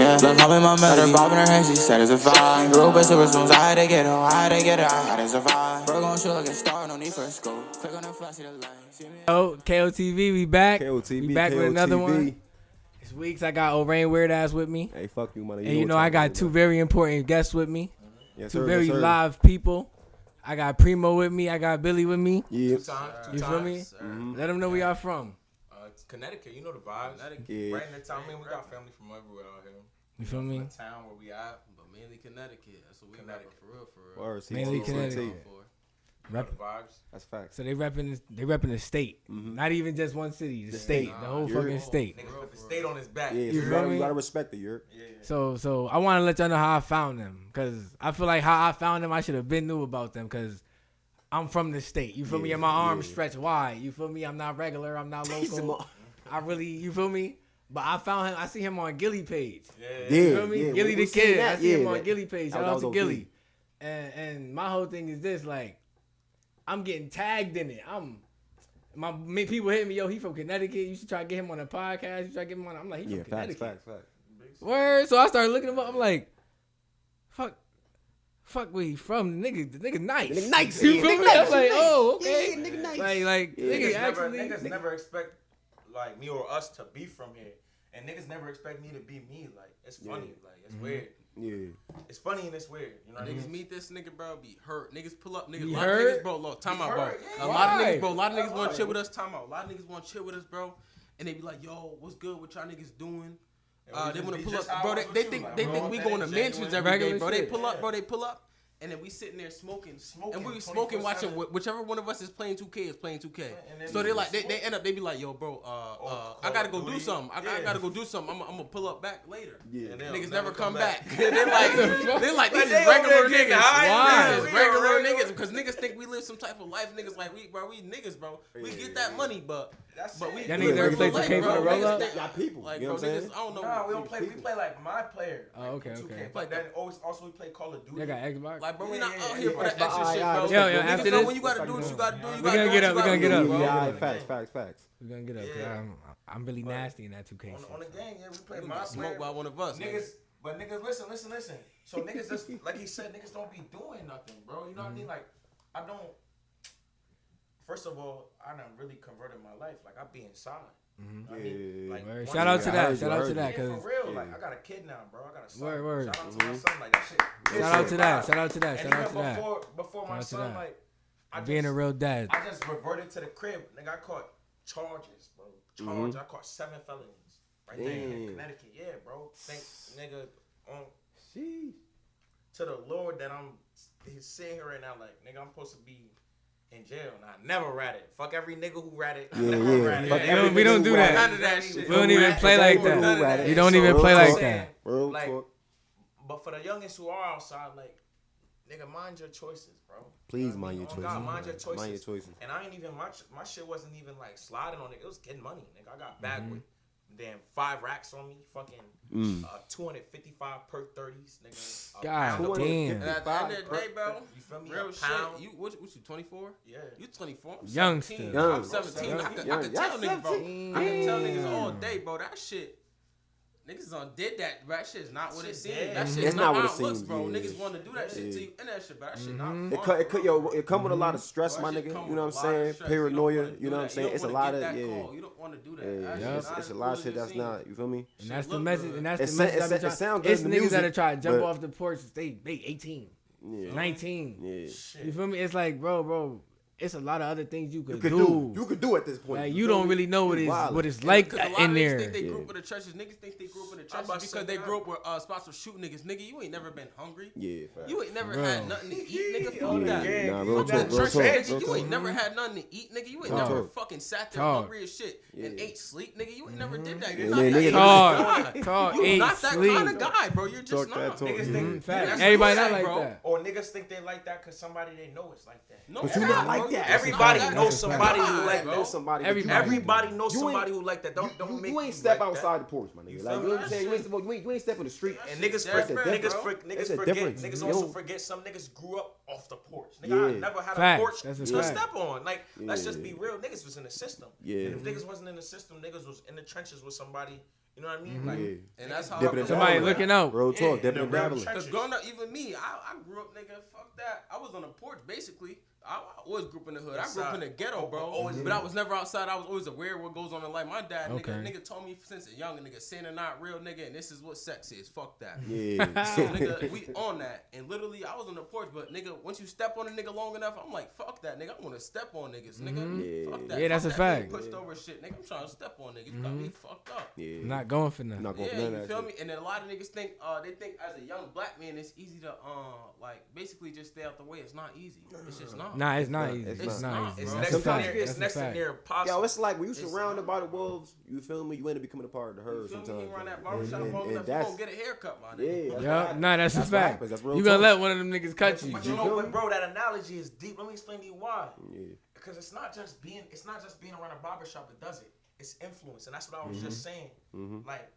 yeah. Look up in my melody, bobbing her head, she said it's a vibe. Grew up in super rooms, I had to get her, I had to get her, I had to survive. We're gonna shoot like a star, no need for a scope. Click on the flash, see the light. Oh, KOTV, we back. KOTV, we back KOTV. with another one. This week's I got O'Rain Weird Ass with me. Hey, fuck you, money. You and you know I got two about. very important guests with me. Yes, two sir, very yes, live people. I got Primo with me. I got Billy with me. Yeah. Two times, two you times, feel me? Mm-hmm. Let them know where y'all from. Connecticut. You know the vibes. Connecticut. Right in the town. I mean, we got family from everywhere out here. You feel me? The town where we at, but mainly Connecticut. That's what we Connecticut. for real, for real. Words, mainly Connecticut. Rep- vibes. That's facts. So they repping they repping the state, mm-hmm. not even just one city, the, state, nah, the whole Europe. fucking state. Niggas put the state on his back. Yeah, you, gotta, you gotta respect the Europe. Yeah, yeah. So so I want to let y'all know how I found them, cause I feel like how I found them, I should have been new about them, cause I'm from the state. You feel yeah, me? And my arms yeah. stretch wide. You feel me? I'm not regular. I'm not local. I really, you feel me? But I found him. I see him on Gillie page. Yeah, you feel me? Yeah, Gillie we, the kid. That, I see yeah, him on that, Gillie page. Shout out to. Gillie. And and my whole thing is this: like, I'm getting tagged in it. I'm my people hit me. Yo, he from Connecticut. You should try to get him on a podcast. You try to get him on. I'm like, he yeah, from facts, Connecticut. Facts, facts. Word. So I started looking him up. I'm like, fuck. Fuck where he from? The nigga, the nigga nice. The nigga nice. You feel me? I'm like, oh, okay. Yeah, nigga nice. Like, like, yeah, nigga, niggas actually. Never, niggas never expect like me or us to be from here. And niggas never expect me to be me. Like it's funny. Yeah. Like it's mm-hmm. weird. Yeah. It's funny and it's weird. You know, niggas I mean? meet this nigga, bro, be hurt. Niggas pull up, niggas. Lot hurt? niggas, bro. Look, time out, bro. Yeah, a why? lot of niggas, bro. A lot of niggas want to chill with us. Time out. A lot of niggas want to chill with us, bro. And they be like, yo, what's good? What y'all niggas doing? Uh, they want to pull up, bro. They, they think like, they bro, think we going to mansions every day, bro. Shit. They pull up, bro. They pull up. And then we sitting there smoking, smoking and we were smoking, watching wh- whichever one of us is playing 2K is playing 2K. So they like they, they, end up they be like, yo, bro, uh, oh, uh I gotta go do something. I, yeah. I, gotta go do something. I'm, I'm, gonna pull up back later. Yeah, and niggas never, come, back. back. they like they like these they regular niggas. Why? Regular, niggas because niggas think we live some type of life. Niggas like we bro, we niggas, bro. We get that money, but that's but we niggas never play 2K for the roll up. Y'all people, like bro, niggas. I don't know. Nah, we don't play. We play like my player. Oh, okay, okay. Like that. Always also we play Call of Duty. They got Xbox. Like, bro, we not out here for the extra shit, bro. Yo, yo, after this, when you gotta do what you gotta do, you gotta. we gonna get up. We're gonna get up. Yeah, facts, facts, facts. We're gonna get up. I'm, I'm really nasty in that 2K. On, the game, yeah, we play my smoke by one of us, niggas. But niggas, listen, listen, listen. So niggas just like he said, niggas don't be doing nothing, bro. You know what I mean? Mm-hmm. Like, I don't. First of all, I done really converted my life. Like I be inside. Mm-hmm. Yeah, I mean, like. Shout out to that. Shout out to that. Cause for real, yeah. like I got a kid now, bro. I got a son. Word, word. Shout out to my son, like that shit. Shout out to that. Shout out to that. Shout out to that. Before, before my son, like I being a real dad, I just reverted to the crib. Nigga, I caught charges, bro. Charge. Mm-hmm. I caught seven felonies right there in Connecticut. Yeah, bro. Thank nigga um, on. Jeez. To the Lord that I'm he's sitting here right now, like nigga, I'm supposed to be in jail. And I never ratted. Fuck every nigga who ratted. Yeah, yeah. Ratted. yeah. yeah. We don't do that. None of that shit. We don't even play like that. You don't even play like that. Real talk. But for the youngest who are outside, like, nigga, mind your choices, bro. Please oh mind your choices. God, mind your choices. Mind your choices. And I ain't even my my shit wasn't even like sliding on it. It was getting money, nigga. I got back mm-hmm. with then five racks on me, fucking mm. uh, two hundred fifty five per thirties, nigga. God damn! At the end of the day, bro, you feel me? Real shit. You what? What you twenty four? Yeah, you twenty four. Youngster, young. I'm seventeen. Young. I can. I can tell nigga. niggas, bro. I can tell niggas all day, bro. That shit Niggas on did that. That shit is not what it seems. That shit is not, not what it seems, bro. Yeah. Niggas want to do that shit yeah. to you and that shit, but that shit mm-hmm. not. Fun, it, it, yo, it come with a lot of stress, my nigga. You know what I'm saying? Paranoia. You know what I'm saying? It's a lot of yeah. Call. You don't want to do that. Yeah, yeah. It's, it's a lot of shit that's not. You feel me? And that's the message. And that's the message. It sound good. It's niggas that are trying to jump off the porch. They they 18. 19. Yeah. You feel me? It's like, bro, bro, it's a lot of other things you could, you could do. do. You could do at this point. Like, you, you don't really know what it's what it's like because a lot in of there. Think they grew up in the churches. Niggas think they grew up in the churches because they that. grew up with uh, spots of shooting, niggas. Nigga, you ain't never been hungry. Yeah, facts. you ain't never Bro. had nothing to eat, nigga. Fuck yeah. that. Yeah. Nah, real talk, real talk, nigga. You ain't never had nothing to eat, nigga. You ain't never fucking sat there hungry as shit and ate sleep, nigga. You ain't never did that. You're not that kind of guy, bro. You're just not. Niggas think mm-hmm. everybody not like that. Or niggas think they like that because somebody they know is like that. No, you not like yeah, everybody knows, somebody who like knows Somebody everybody, everybody knows somebody who like that. Don't don't you, make you ain't step outside the porch, my nigga. Like you ain't you ain't you ain't, you ain't step in the street. And niggas niggas niggas forget niggas also forget some niggas grew up off the porch. Nigga, I never had a porch to step on. Like let's just be real, niggas was in the system. Yeah, if niggas wasn't in the system, niggas was in the trenches with somebody. You know what I mean? Mm-hmm. Like, yeah. and that's how dipping I somebody down, looking out. Road talk, yeah, dipping and dabbling. Because growing up, even me, I, I grew up, nigga. Fuck that. I was on a porch basically. I, I always grew up in the hood. I grew up in the ghetto, bro. Always- but I was never outside. I was always aware of what goes on in life. My dad, Okay. nigga, nigga told me since a young nigga, sin Santa not real, nigga, and this is what sex is. Fuck that. Yeah. So, nigga, we on that, and literally, I was on the porch, but nigga, once you step on a nigga long enough, I'm like, fuck that, nigga. I want to step on niggas, nigga. Yeah. Fuck that. Yeah, that's fuck a that being fact. Pushed over shit, nigga. I'm trying to step on niggas. You got me fucked up. yeah. Not going for nothing. Not going Yeah, for none you feel me? And then a lot of niggas think, uh, they think as a young black man, it's easy to, uh, like basically just stay out the way. It's not easy. It's just not. Nah, it's not not. easy. It's It's, not. not It's easy. it's next That's to fact. near, it's next to near impossible. Yo, it's like when you It's surrounded by the wolves, you feel me? You end up becoming a part of the You herd feel me? sometimes. You run that bro. barbershop And- long and that's- get a haircut, my Yeah, nigga. Yeah, what nah, that's, that's a fact. happens. That's real You gonna let one of them niggas cut you. But you You know, feel but me? bro, that analogy is deep. Let me explain to you why. Yeah. Because it's not just being, it's not just being around a barbershop that does it. It's influence, and that's what I was just mm-hmm. saying. Mm-hmm. Like,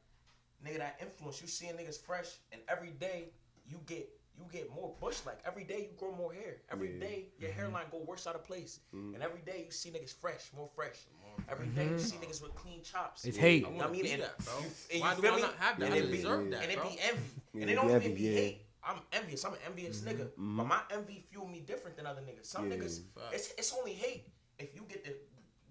nigga, that influence. You seeing niggas fresh, and every day you get you get more bush. Like every day you grow more hair. Every Yeah. day your mm-hmm. hairline go worse out of place, mm. and every day you see niggas fresh, more fresh. Mm-hmm. Every day you see mm-hmm. niggas with clean chops. It's I hate. wanna I mean, be and that, bro. you- and Why you do I me? not have that? And I it be- deserve that, and it be envy, Yeah, and it it don't even be yeah. hate. I'm envious. I'm an envious nigga, but my envy fuel me different than other niggas. Some Yeah. niggas, it's it's only hate if you get to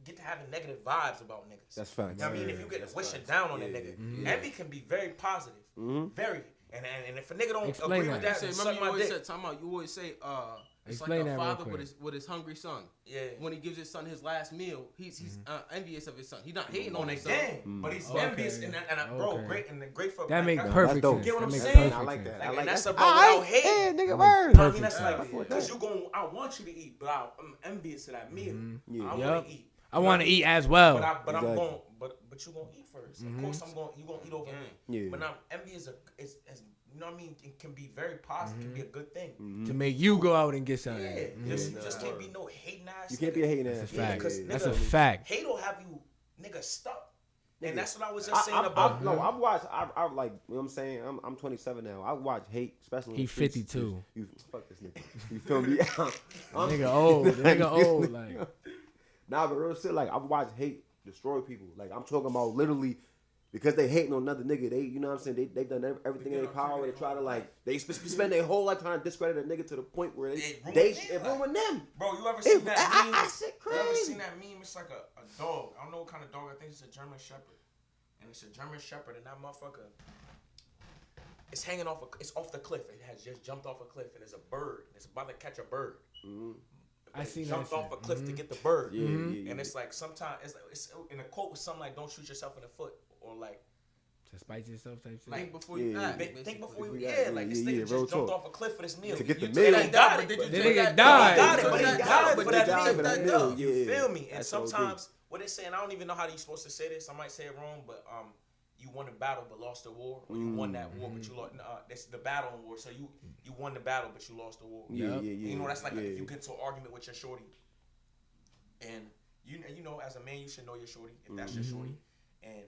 get to having negative vibes about niggas. That's facts. You know what I mean, if you get That's to wishing facts. down on Yeah. that nigga, Mm-hmm. envy can be very positive, very. And, and and if a nigga don't Explain agree that. with You that, say, remember suck you always dick. said, time out, you always say, uh, it's Explain like a father with his with his hungry son. Yeah. When he gives his son his last meal, he's he's Mm-hmm. uh, envious of his son. He's not hating on on his son. game, but he's Okay. envious and, and, and bro, Okay. great and great for That black makes guys. perfect dope. sense. Get what That I'm saying? I like that. Like, I and like that's that. about without hate. Yeah, nigga, word. I mean, that's Perfect like sense. because you gon' I want you to eat, but I, I'm envious of that meal. I Mm-hmm. Yup. want to eat. I want to eat as well. But I, but I'm going, but but you gonna eat 1st Of course, I'm gonna you're gonna eat over me. Yeah. But now envy is a is, is you know what I mean. It can be very positive. It can be a good thing. Mm-hmm. to make you go out and get something. Yeah, Mhm. just you just can't be no hating ass. You can't be a hating ass. That's a Yeah, fact. 'cause That's a fact. Hate will have you nigga stuck. And Nigga, that's what I was just I, saying I, about. I, no, I've watched. I, I like. You know what I'm saying? I'm, I'm 27 now. I watch hate, especially. in He 52. You, fuck this nigga. You feel me? I'm- Nigga old. Nigga This old. nigga- Like Nah, but real shit. Like I've watched hate destroy people. Like I'm talking about literally because they hating on another nigga. They, you know what I'm saying? They they've done ev- everything in their power to try to like. They sp- spend their whole life trying to discredit a nigga to the point where they It ruined they them, it like- ruined them. Bro, you ever It- seen that I- I- meme? I shit You ever seen that meme? It's like a, a dog. I don't know what kind of dog. I think it's a German Shepherd. And it's a German Shepherd, and that motherfucker, it's hanging off. A, it's off the cliff. It has just jumped off a cliff, and there's a bird. And it's about to catch a bird. Mm-hmm. I It seen that jumped off a cliff Mm-hmm. to get the bird. Yeah, yeah, yeah. And it's like sometimes it's, like, it's in a quote was something like "Don't shoot yourself in the foot" or like to spite yourself type shit. Think before you Yeah. act. think, think before you Yeah, yeah, like this yeah, nigga yeah, just jumped talk. off a cliff for this meal. To get the You meal. took He that got but did you The take that died. got it, but he that got down, it but for that you meal. that that meal. You feel me? And sometimes what they saying, I don't even know how you supposed to say this. I might say it wrong, but um, you won the battle but lost the war, or you won that war but you lost. Uh, that's the battle and war. So you you won the battle but you lost the war. Yeah, yeah, Yup. yeah. You know that's like yeah. if you get to an argument with your shorty, and you know you know as a man you should know your shorty if that's your shorty, and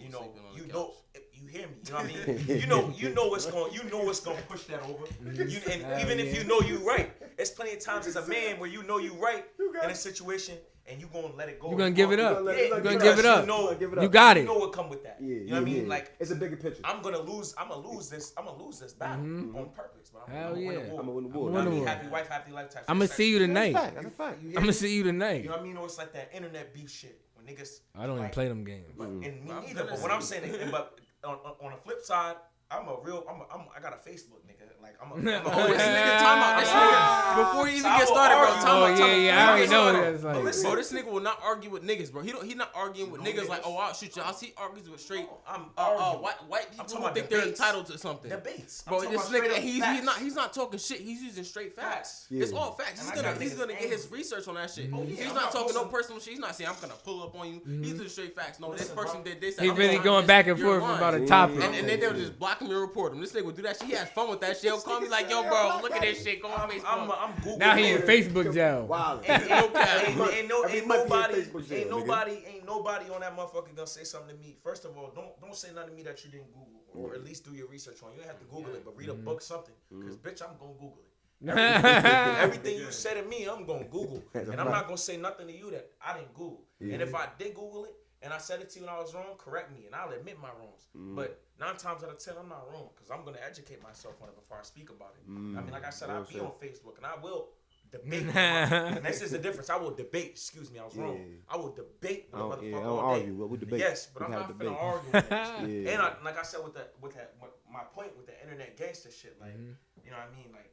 you know on you know if you hear me. You know what I mean? you know you know what's going you know what's going to push that over. You, and even if you know you right, there's plenty of times as a man where you know you right in a situation and you gonna let it go. You gonna give it You up. gonna Yeah, it- You let gonna give it up. You know, Give it You up. got you it. know what come with that. Yeah, you know yeah, what I mean? yeah. Like it's a bigger picture. I'm gonna lose. I'm gonna lose this. I'm gonna lose this battle mm-hmm. on purpose. But I'm, Hell I'm gonna win yeah. the war. I'm gonna win the You war. know what I Win the mean? war. Happy wife, happy life. I'm gonna see you That's a tonight. fact. That's a fact. I'm gonna see you tonight. You know what I mean? Or it's like that internet beef shit when niggas. I don't even play them games. But, and me neither. But say- what I'm saying, is, but on, on, on the flip side, I'm a real. I'm. A, I'm I got a Facebook nigga. Like I'm a. I'm a Oh, this nigga, time out. This nigga, before you even So get started, bro, time Oh out, time yeah, out. yeah. I already know started, what that's like. listen, Bro, this nigga will not argue with niggas, bro. He don't. He not arguing with No niggas like, oh, I'll shoot you. I'll see argues with straight. I'm Uh, uh, arguing. white white people talking who about think they're entitled to something. Debates. I'm Bro, this nigga, he's, he's not he's not talking shit. He's using straight facts. Facts. It's all facts. And He's gonna he's gonna get his research on that shit. Oh, yeah, he's not not talking no personal shit. He's not saying I'm gonna pull up on you. He's are the straight facts. No, this person bro. did this. He I'm really going back and forth about a topic. And, and then they'll just block him and report him. This nigga will do that shit. He has fun with that shit. He'll call me like, yo, bro, look at this shit. Go on I'm, Facebook. I'm, I'm Googling. Now he in. Facebook jail. Wow. Ain't, ain't, ain't, month- ain't, no, ain't month he in nobody, ain't nobody, ain't nobody on that motherfucker gonna say something to me. First of all, don't don't say nothing to me that you didn't Google, or at least do your research on. You don't have to Google it, but read a mm-hmm. book, something. Cause bitch, I'm gonna Google it. Everything you say to me, I'm gonna Google, and I'm not gonna say nothing to you that I didn't Google. And if I did Google it, and I said it to you when I was wrong, correct me, and I'll admit my wrongs. Mm-hmm. But nine times out of ten, I'm not wrong because I'm gonna educate myself on it before I speak about it. I mean, like I said, I'll be on Facebook and I will debate. and this is the difference. I will debate. Excuse me, I was wrong. Yeah. I will debate I with a don't, yeah, I motherfucker don't all day. argue. Well, we debate. Yes, but We I'm not gonna argue with. Yeah. And I, like I said with that, with that, what, my point with the internet gangster shit, like, Mm-hmm. you know what I mean? Like,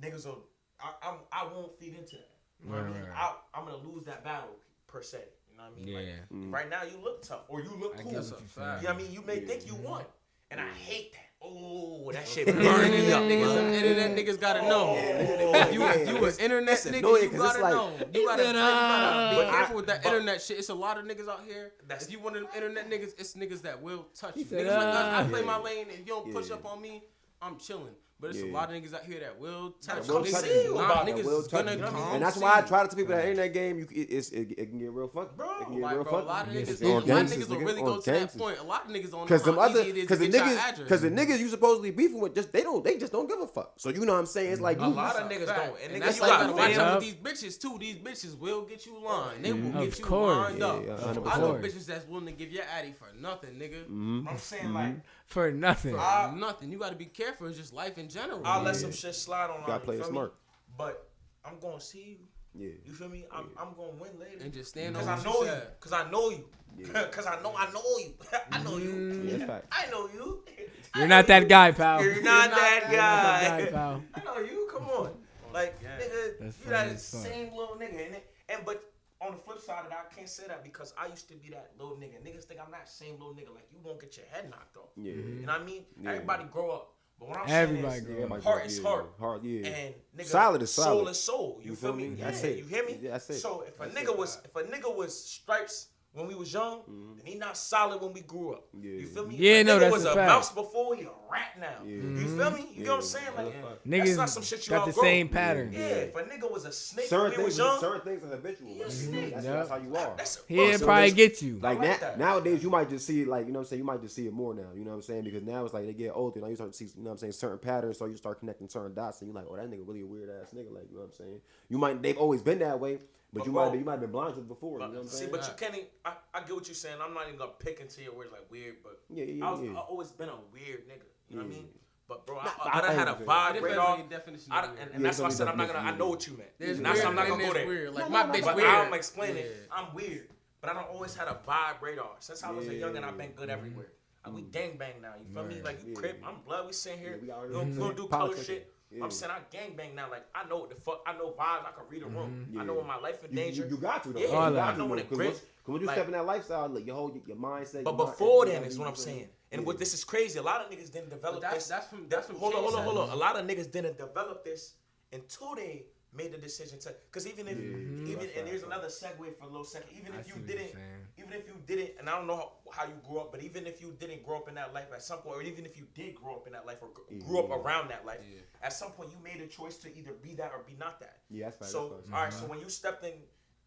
niggas will, I, I'm, I won't feed into that. You know what I mean? right, right. I, I'm gonna lose that battle per se. You know what I mean? Like, Yeah. Mm. right now you look tough or you look I cool. guess You what know you're saying. what I mean? You may think you won, and I hate that. Oh, that shit Internet burns me up. niggas, nigga. internet niggas gotta know. Oh, If you, yeah, you an internet nigga, annoying you 'cause it's gotta like- know. You gotta, you gotta be careful I- with that but- internet shit. It's a lot of niggas out here. That's- if you one of them internet niggas, it's niggas that will touch you. said, Niggas like us, I "Ah." play my lane. If you don't push Yeah. up on me, I'm chilling. But it's a lot of niggas out here that will touch will you. touch Niggas, you nah, about niggas Will touch gonna you. come and that's why I you. try to tell people that in that game, you, it, it's, it, it can get real funky. Bro, it can get Like, real bro, a lot of Yeah, niggas, it's a lot of niggas will really go to that point. A lot of niggas don't know Cause them other, it is cause the get niggas, cause the niggas you supposedly beefing with, just they don't, they just don't give a fuck. So you know what I'm saying? It's like A lot of niggas fact. don't. And And niggas, that's you why got gotta watch out with these bitches too. These bitches will get you lined. They will get you course. lined up. Yeah, yeah, I know bitches that's willing to give your addy for nothing, nigga. Mm-hmm. I'm saying like, For nothing. For nothing. You got to be careful. It's just life in general. I'll let some shit slide on. Gotta play it feel me? But I'm gonna see you. yeah, You feel me? I'm, I'm gonna win later. and just stand on Cause I know you you. said. Cause I know you. Yeah. Cause I know I know you. I know you. Mm. yeah. I know you. You're not that guy, pal. You're You're not not that that guy. guy, pal. I know you. Come on. Like Yeah. nigga, That's you funny that as same little nigga. And, it, and but on the flip side of that, I can't say that because I used to be that little nigga. Niggas think I'm that same little nigga. Like you won't get your head knocked off. Yeah. You know what I mean? Yeah. Everybody grow up. But what I'm Everybody saying is, Yeah, heart is yeah, heart. Heart, yeah. And nigga, Solid is Soul solid. is soul. You, You feel feel me? me? Yeah, That's it. You hear me? Yeah, that's it. So if a That's nigga it. was if a nigga was stripes when we was young, mm-hmm. then he not solid when we grew up. Yeah. You feel me? Yeah, if a no, nigga that's was a a, fact. mouse before, he a rat now. Yeah. You feel mm-hmm. me? You know what I'm saying? Like Yeah. that's Niggas not some shit you got the outgrow. same pattern. Yeah, if a nigga was a snake certain when we was things, young, certain things are habitual. He a Like, snake. that's, Yep. that's how you are. that's a He'll so probably get you. Like like na- that. nowadays, you might just see it like you know what I'm saying. You might just see it more now. You know what I'm saying? Because now it's like they get older. Now you start to see you know what I'm saying certain patterns. So you start connecting certain dots, and you're like, oh, that nigga really a weird ass nigga. Like you know what I'm saying? You might they've always been that way, but, But you bro- might be, you might have been blind to it before. you know what I'm see, saying? but you can't. even- I, I get what you're saying. I'm not even gonna pick into your words like weird, but Yeah, yeah, I was yeah. I always been a weird nigga. You know what I mean? But bro, I, Nah, I, I done I had a vibe depends radar. on your definition. I and, and Yeah, that's why I said I'm not gonna. I know what you meant. There's And that's why I'm not weird gonna go there's there. weird. Like No, my no, bitch no, But weird. I'm explaining. Yeah. I'm weird, but I don't always had a vibe radar. Since I was a young and I've been good mm-hmm. everywhere. And we mm-hmm. gang bang now. You feel me? Like you Yeah. crip, I'm blood. We sitting here. Yeah, we out we here. don't, don't color shit. Yeah. I'm saying I gang bang now. Like I know what the fuck. I know vibes. I can read a room. Mm-hmm. I know Yeah. when my life in You, danger. you, you got to though. Yeah, you got I know when it Because grip. once- 'cause when you like- step in that lifestyle, like your whole your mindset. But your before everything then is what I'm what saying. And what this is crazy. A lot of niggas didn't develop that's- this. that's from- that's from hold on, hold on, hold on. A lot of niggas didn't develop this until they made the decision to. Because even if even and here's right. another segue for a little second. Even if see you didn't, even if you didn't, and I don't know how, how you grew up, but even if you didn't grow up in that life at some point, or even if you did grow up in that life or gr- grew up around that life, Yeah. at some point you made a choice to either be that or be not that. Yeah, that's right. So that's all right. right, so when you stepped in,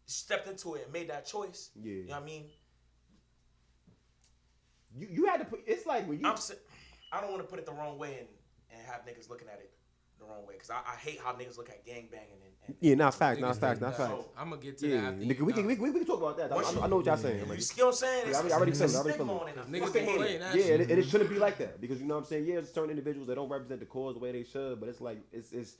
stepped into it and made that choice, Yeah. you know what I mean. You you had to put. It's like when you. I'm I don't want to put it the wrong way and, and have niggas looking at it the wrong way because I, I hate how niggas look at gang banging and, and yeah, not facts, not facts, not that. facts. I'm gonna get to Yeah, that after nigga, we can, done. we, can- we can talk about that. I, I, you- I know what y'all saying. you Like, see what I'm saying? Yeah, It's, I already- I already it's it, I already stigma feel on it. it. Niggas Fuck been hate it. playing that yeah, shit. and it, it shouldn't be like that because you know what I'm saying. Yeah, there's certain individuals that don't represent the cause the way they should, but it's like it's it's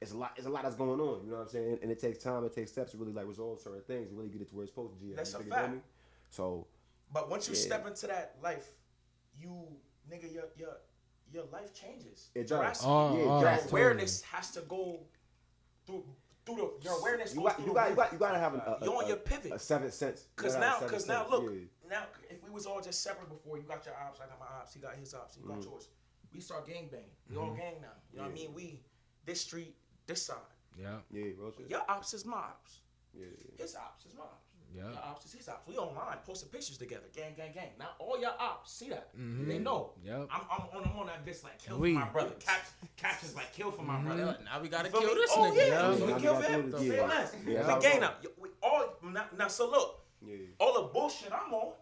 it's a lot. It's a lot that's going on. You know what I'm saying? And it takes time. It takes steps to really like resolve certain things and really get it to where it's supposed to be. That's You a dig it, feel fact. So But once you Yeah. step into that life, you nigga, your your your life changes. It does. Oh, Yeah, oh, drastic. your totally. awareness has to go through through the your awareness. you got through you got you got you got to have an, a, You're on a- your pivot. a seventh sense. Cause now, cause seventh now, look, Yeah. now if we was all just separate before, you got your ops, I got my ops, he got his ops, he got mm-hmm. yours. We start gang banging. We all mm-hmm. gang now. You know what I mean? We this street, this side. Yeah. Yeah. Your ops is my ops. Yeah, yeah. His ops is my ops. Yeah. Your ops is his ops. We online posting pictures together. Gang, gang, gang. Now all your ops see that. Mhm. They know. Yep. I'm, I'm on I'm on that bitch like kill We- for my brother. Cap, captions like kill for my Mhm. brother. Now we gotta kill me? this oh, nigga. Yeah, Yeah. we Now kill for him. Say yeah. less. Yeah, that's we how gang it now. We all now, now. So look, Yeah. all the bullshit I'm on,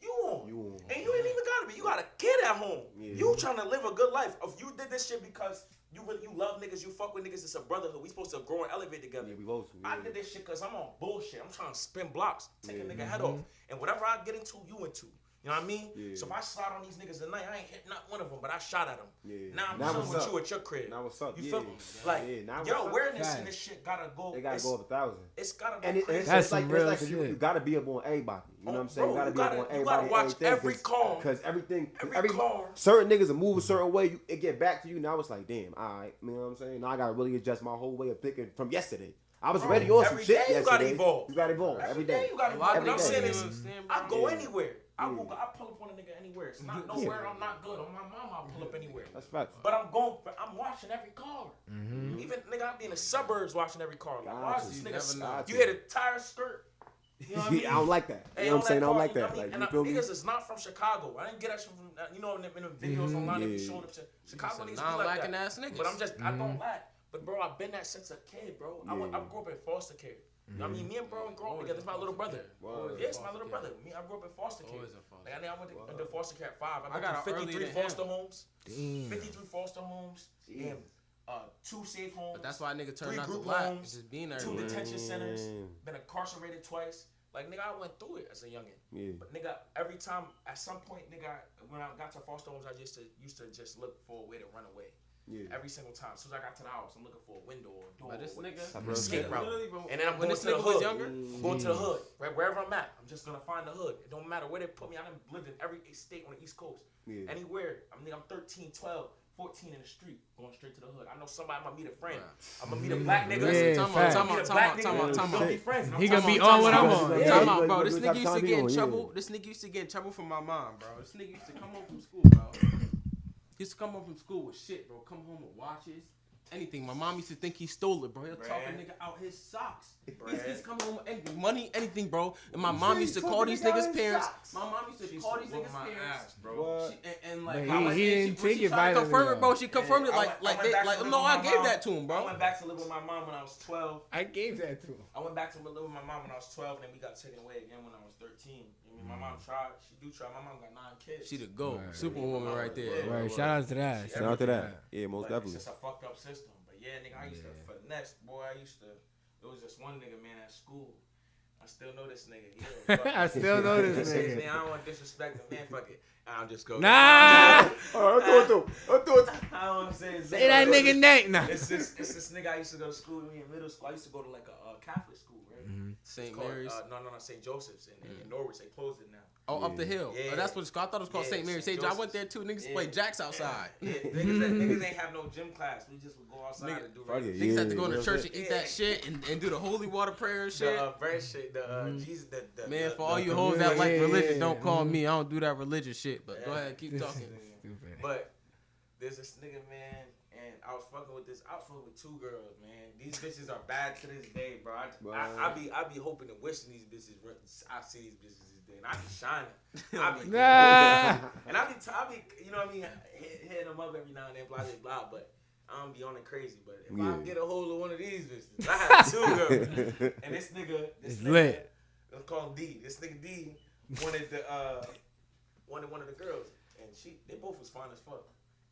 you on. You on. And you ain't even gotta be. You got a kid at home. Yeah. You trying to live a good life. If you did this shit because You really you love niggas, you fuck with niggas. It's a brotherhood. We supposed to grow and elevate together. Yeah, we both. I did this shit because I'm on bullshit. I'm trying to spin blocks, take Yeah. a nigga mm-hmm. head off, and whatever I get into, you into. You know what I mean? Yeah. So if I slide on these niggas tonight, I ain't hit not one of them, but I shot at them. Yeah. Now I'm Now chilling what's with up? you at your crib. Now what's up? You Yeah. feel me? Like Yeah, now your what's up? awareness in this shit gotta go. They gotta go up a thousand. It's gotta go And it, crazy. it's, That's it's like some it's real like you, shit. you gotta be up on everybody. You know what I'm oh, saying? Bro, you gotta you be up gotta- on you everybody. gotta watch every car. because everything, Every every car. certain niggas will move a certain way. You, it get back to you. Now it's like, damn, all right. You know what I'm saying? Now I gotta really adjust my whole way of thinking from yesterday. I was Bro, ready on some shit day you gotta yesterday. evolve. You gotta evolve every day. you gotta A lot evolve. I'm saying is, understand, I go anywhere. I mm. Yeah. will. I pull up on a nigga anywhere. It's not Yeah. nowhere I'm not good. On my mama, I pull up anywhere. That's facts. But I'm going. I'm watching every car. Mm-hmm. Even nigga, I be in the suburbs watching every car. Like, Gotcha. this You nigga? You hear the tire skirt? You know what I mean? I don't like that. You know what I'm saying? I don't like that. I Like you feel I, me? niggas is not from Chicago. I didn't get that from you know in the, in the videos mm-hmm. online. They be Yeah. showing up to Chicago niggas like non-lacking that. ass niggas. But I'm just I don't mm-hmm. lack. But bro, I've been that since a kid, bro. I, went, I grew up in foster care. You know what I mean, me and bro and grow up together. It's my little brother. Word. Yeah, it's my little brother. Me, I grew up in foster care. Always foster Like I, think I went to, into foster care at five. I, I went got to out earlier 53 than him. foster homes. Damn. 53 foster homes. And uh, two safe homes. But that's why nigga turned out to group black. homes, It's just being two everywhere. detention centers. Been incarcerated twice. Like nigga, I went through it as a youngin. Yeah. But nigga, every time at some point, nigga, when I got to foster homes, I just to, used to just look for a way to run away. Yeah. Every single time. As soon as I got to the house, I'm looking for a window or a door. But this or nigga, escape route. And then I'm when going this to the nigga was hood. younger, I'm going to the mm. hood. Right, wherever I'm at, I'm just gonna find the hood. It don't matter where they put me. I done lived in every state on the East Coast. Yeah. Anywhere. I mean, I'm 13, 12, 14 in the street, going straight to the hood. I know somebody. I'm gonna meet a friend. I'm gonna meet a mm. black nigga. Yeah, Time out, facts. time Meet out, a time black out, time out, time out. be friends. He gonna be about- on what I'm Yeah, on. yeah, Yeah. Time out, bro. This nigga used to get in trouble. This nigga used to get in trouble from my mom, bro. This nigga used to come home from school, bro. To come home from school with shit, bro. Come home with watches, anything. My mom used to think he stole it, bro. He'll talk a nigga out his socks. He's, Bruh. he's come home with any, money, anything, bro. And my You mom say used to call these niggas' parents. socks? My mom used to She call these niggas' parents. ass, bro. She, and, and like, he- I he and didn't she, take she it tried to violently, confirm it, bro. She confirmed it I like, went- like, went they, like, no, I gave mom. that to him, bro. I went back to live with my mom when I was 12. I gave that to him. I went back to live with my mom when I was 12, and then we got taken away again when I was 13. I mean, my mom tried. She do try. My mom got nine kids. She the GOAT. Right. Superwoman right there. Right. Shout out to that. Shout out to that. Yeah, most Like, definitely. It's just a fucked up system. But yeah, nigga, I used to finesse. Boy, I used to. It was just one nigga, man, at school. I still know this nigga. He I still know this Say his nigga. name, I don't want to disrespect him, man. Fuck it. I'll just go. Nah. I'll do it though. I'll do it. I don't want to say his Say that nigga name. Nah. It's this, it's this nigga I used to go to school with me in middle school. I used to go to like a uh, Catholic school, right? St. It's called, Mary's. Uh, no, no, no, St. Joseph's in, in, in Norwich. They closed it now. Oh, up the hill. Yeah. Oh, that's what it's called. I thought it was called Yeah, St. Mary's. St. St. I went there too. Niggas Yeah. play jacks outside. Yeah, niggas, that, niggas ain't have no gym class. We just would go outside Nigga- and do Fuck it, Niggas had to Yeah, go to church and eat that shit and, and do the holy water prayer and the shit. uh, very shit. The uh, Jesus, the, the Man, the, for all the you hoes that like yeah, religion, yeah, don't call me. I don't do that religious shit. But go ahead, keep talking. Stupid. But there's this nigga, man, and I was fucking with this. I was fucking with two girls, man. These bitches are bad to this day, bro. I, I, I be I be hoping and wishing these bitches. I see these bitches this day, and I be shining. I be Nah. and I be t- I be you know what I mean, hit, hitting them up every now and then, blah blah blah. But I don't be on it crazy. But if I get a hold of one of these bitches, I have two girls, and this nigga, this It's nigga, lit. Let's call him D. This nigga D wanted the uh wanted one of the girls, and she they both was fine as fuck.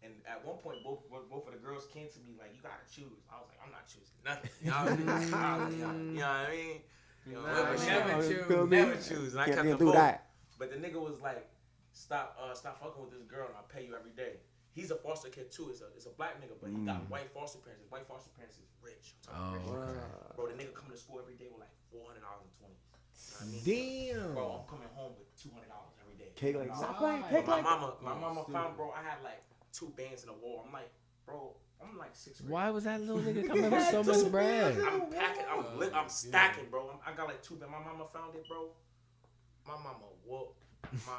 And at one point, both both of the girls came to me like, "You gotta choose." I was like, "I'm not choosing nothing." You know what I mean? You know what I mean? You know, never, never choose, never choose. And I kept them do that. But the nigga was like, "Stop, uh, stop fucking with this girl, and I'll pay you every day." He's a foster kid too. It's a, it's a black nigga, but he got Mm. white foster parents. His white foster parents is rich. I'm Oh, rich. Bro, the nigga coming to school every day with like four hundred dollars and twenty. You know I mean? Damn. Bro, I'm coming home with two hundred dollars every day. Cake like, $200. stop playing, my mama, my mama found, bro. I had like two bands in the wall. I'm like, bro, I'm like six. grade. Why was that little nigga coming with so much bread? I'm packing. I'm Oh, lit, I'm yeah. stacking, bro. I'm, I got like two. bands. My mama found it, bro. My mama whooped my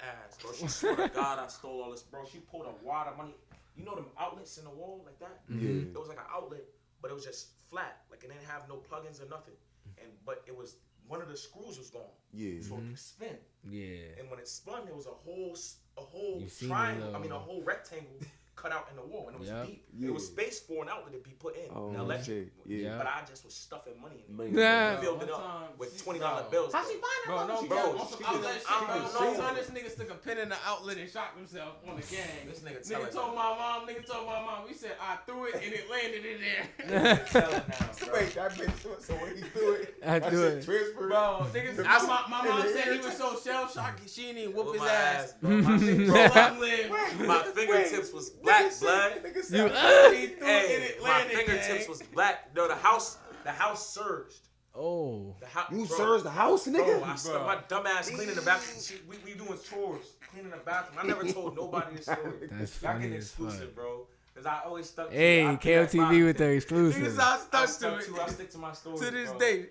ass, bro. She swear to God, I stole all this, bro. She pulled a wad of money. You know them outlets in the wall like that? Yeah. It was like an outlet, but it was just flat. Like it didn't have no plugins or nothing. And but it was one of the screws was gone, Yeah. so it mm-hmm. could spin. Yeah. And when it spun, there was a whole a whole You seen it, triangle. I mean, a uh, whole rectangle cut out in the wall, and it was Yep. deep. Yeah. It was space for an outlet to be put in. Oh, the electric. shit. Yeah. But I just was stuffing money in it. Money. Nah. Filled it up time, with twenty dollar bills. How she bro. find Bro, out? no, what she bro, got? on some she outlet just- shit, I bro. don't One know. time this nigga stuck a pin in the outlet and shocked himself on the gang. This nigga Nigga telling told me. my mom, nigga told my mom, we said I threw it and it landed in there. Nigga telling now, bro. Wait, that makes sense. So when he do it, I that do shit it. transfer. Bro, niggas, I, my, my In mom the said he ear. was so shell shocked she didn't even whoop Whoop his my ass. ass, bro. My, Bro, nigga, long live. my fingertips was black blood. Nigga said, You- He threw it and Hey, my fingertips gang. was black. No, the house, the house surged. Oh. The house. you bro, serves the house, nigga. Bro, I stuck my dumb ass cleaning the bathroom. She, we, we doing chores, cleaning the bathroom. I never told nobody this story. That's Y'all funny getting as fuck. exclusive, bro. Cause I always stuck. To Hey, I think that's my- KOTV with the Niggas exclusive. all I stuck to stuck to. I it stick to my story. to this bro. day.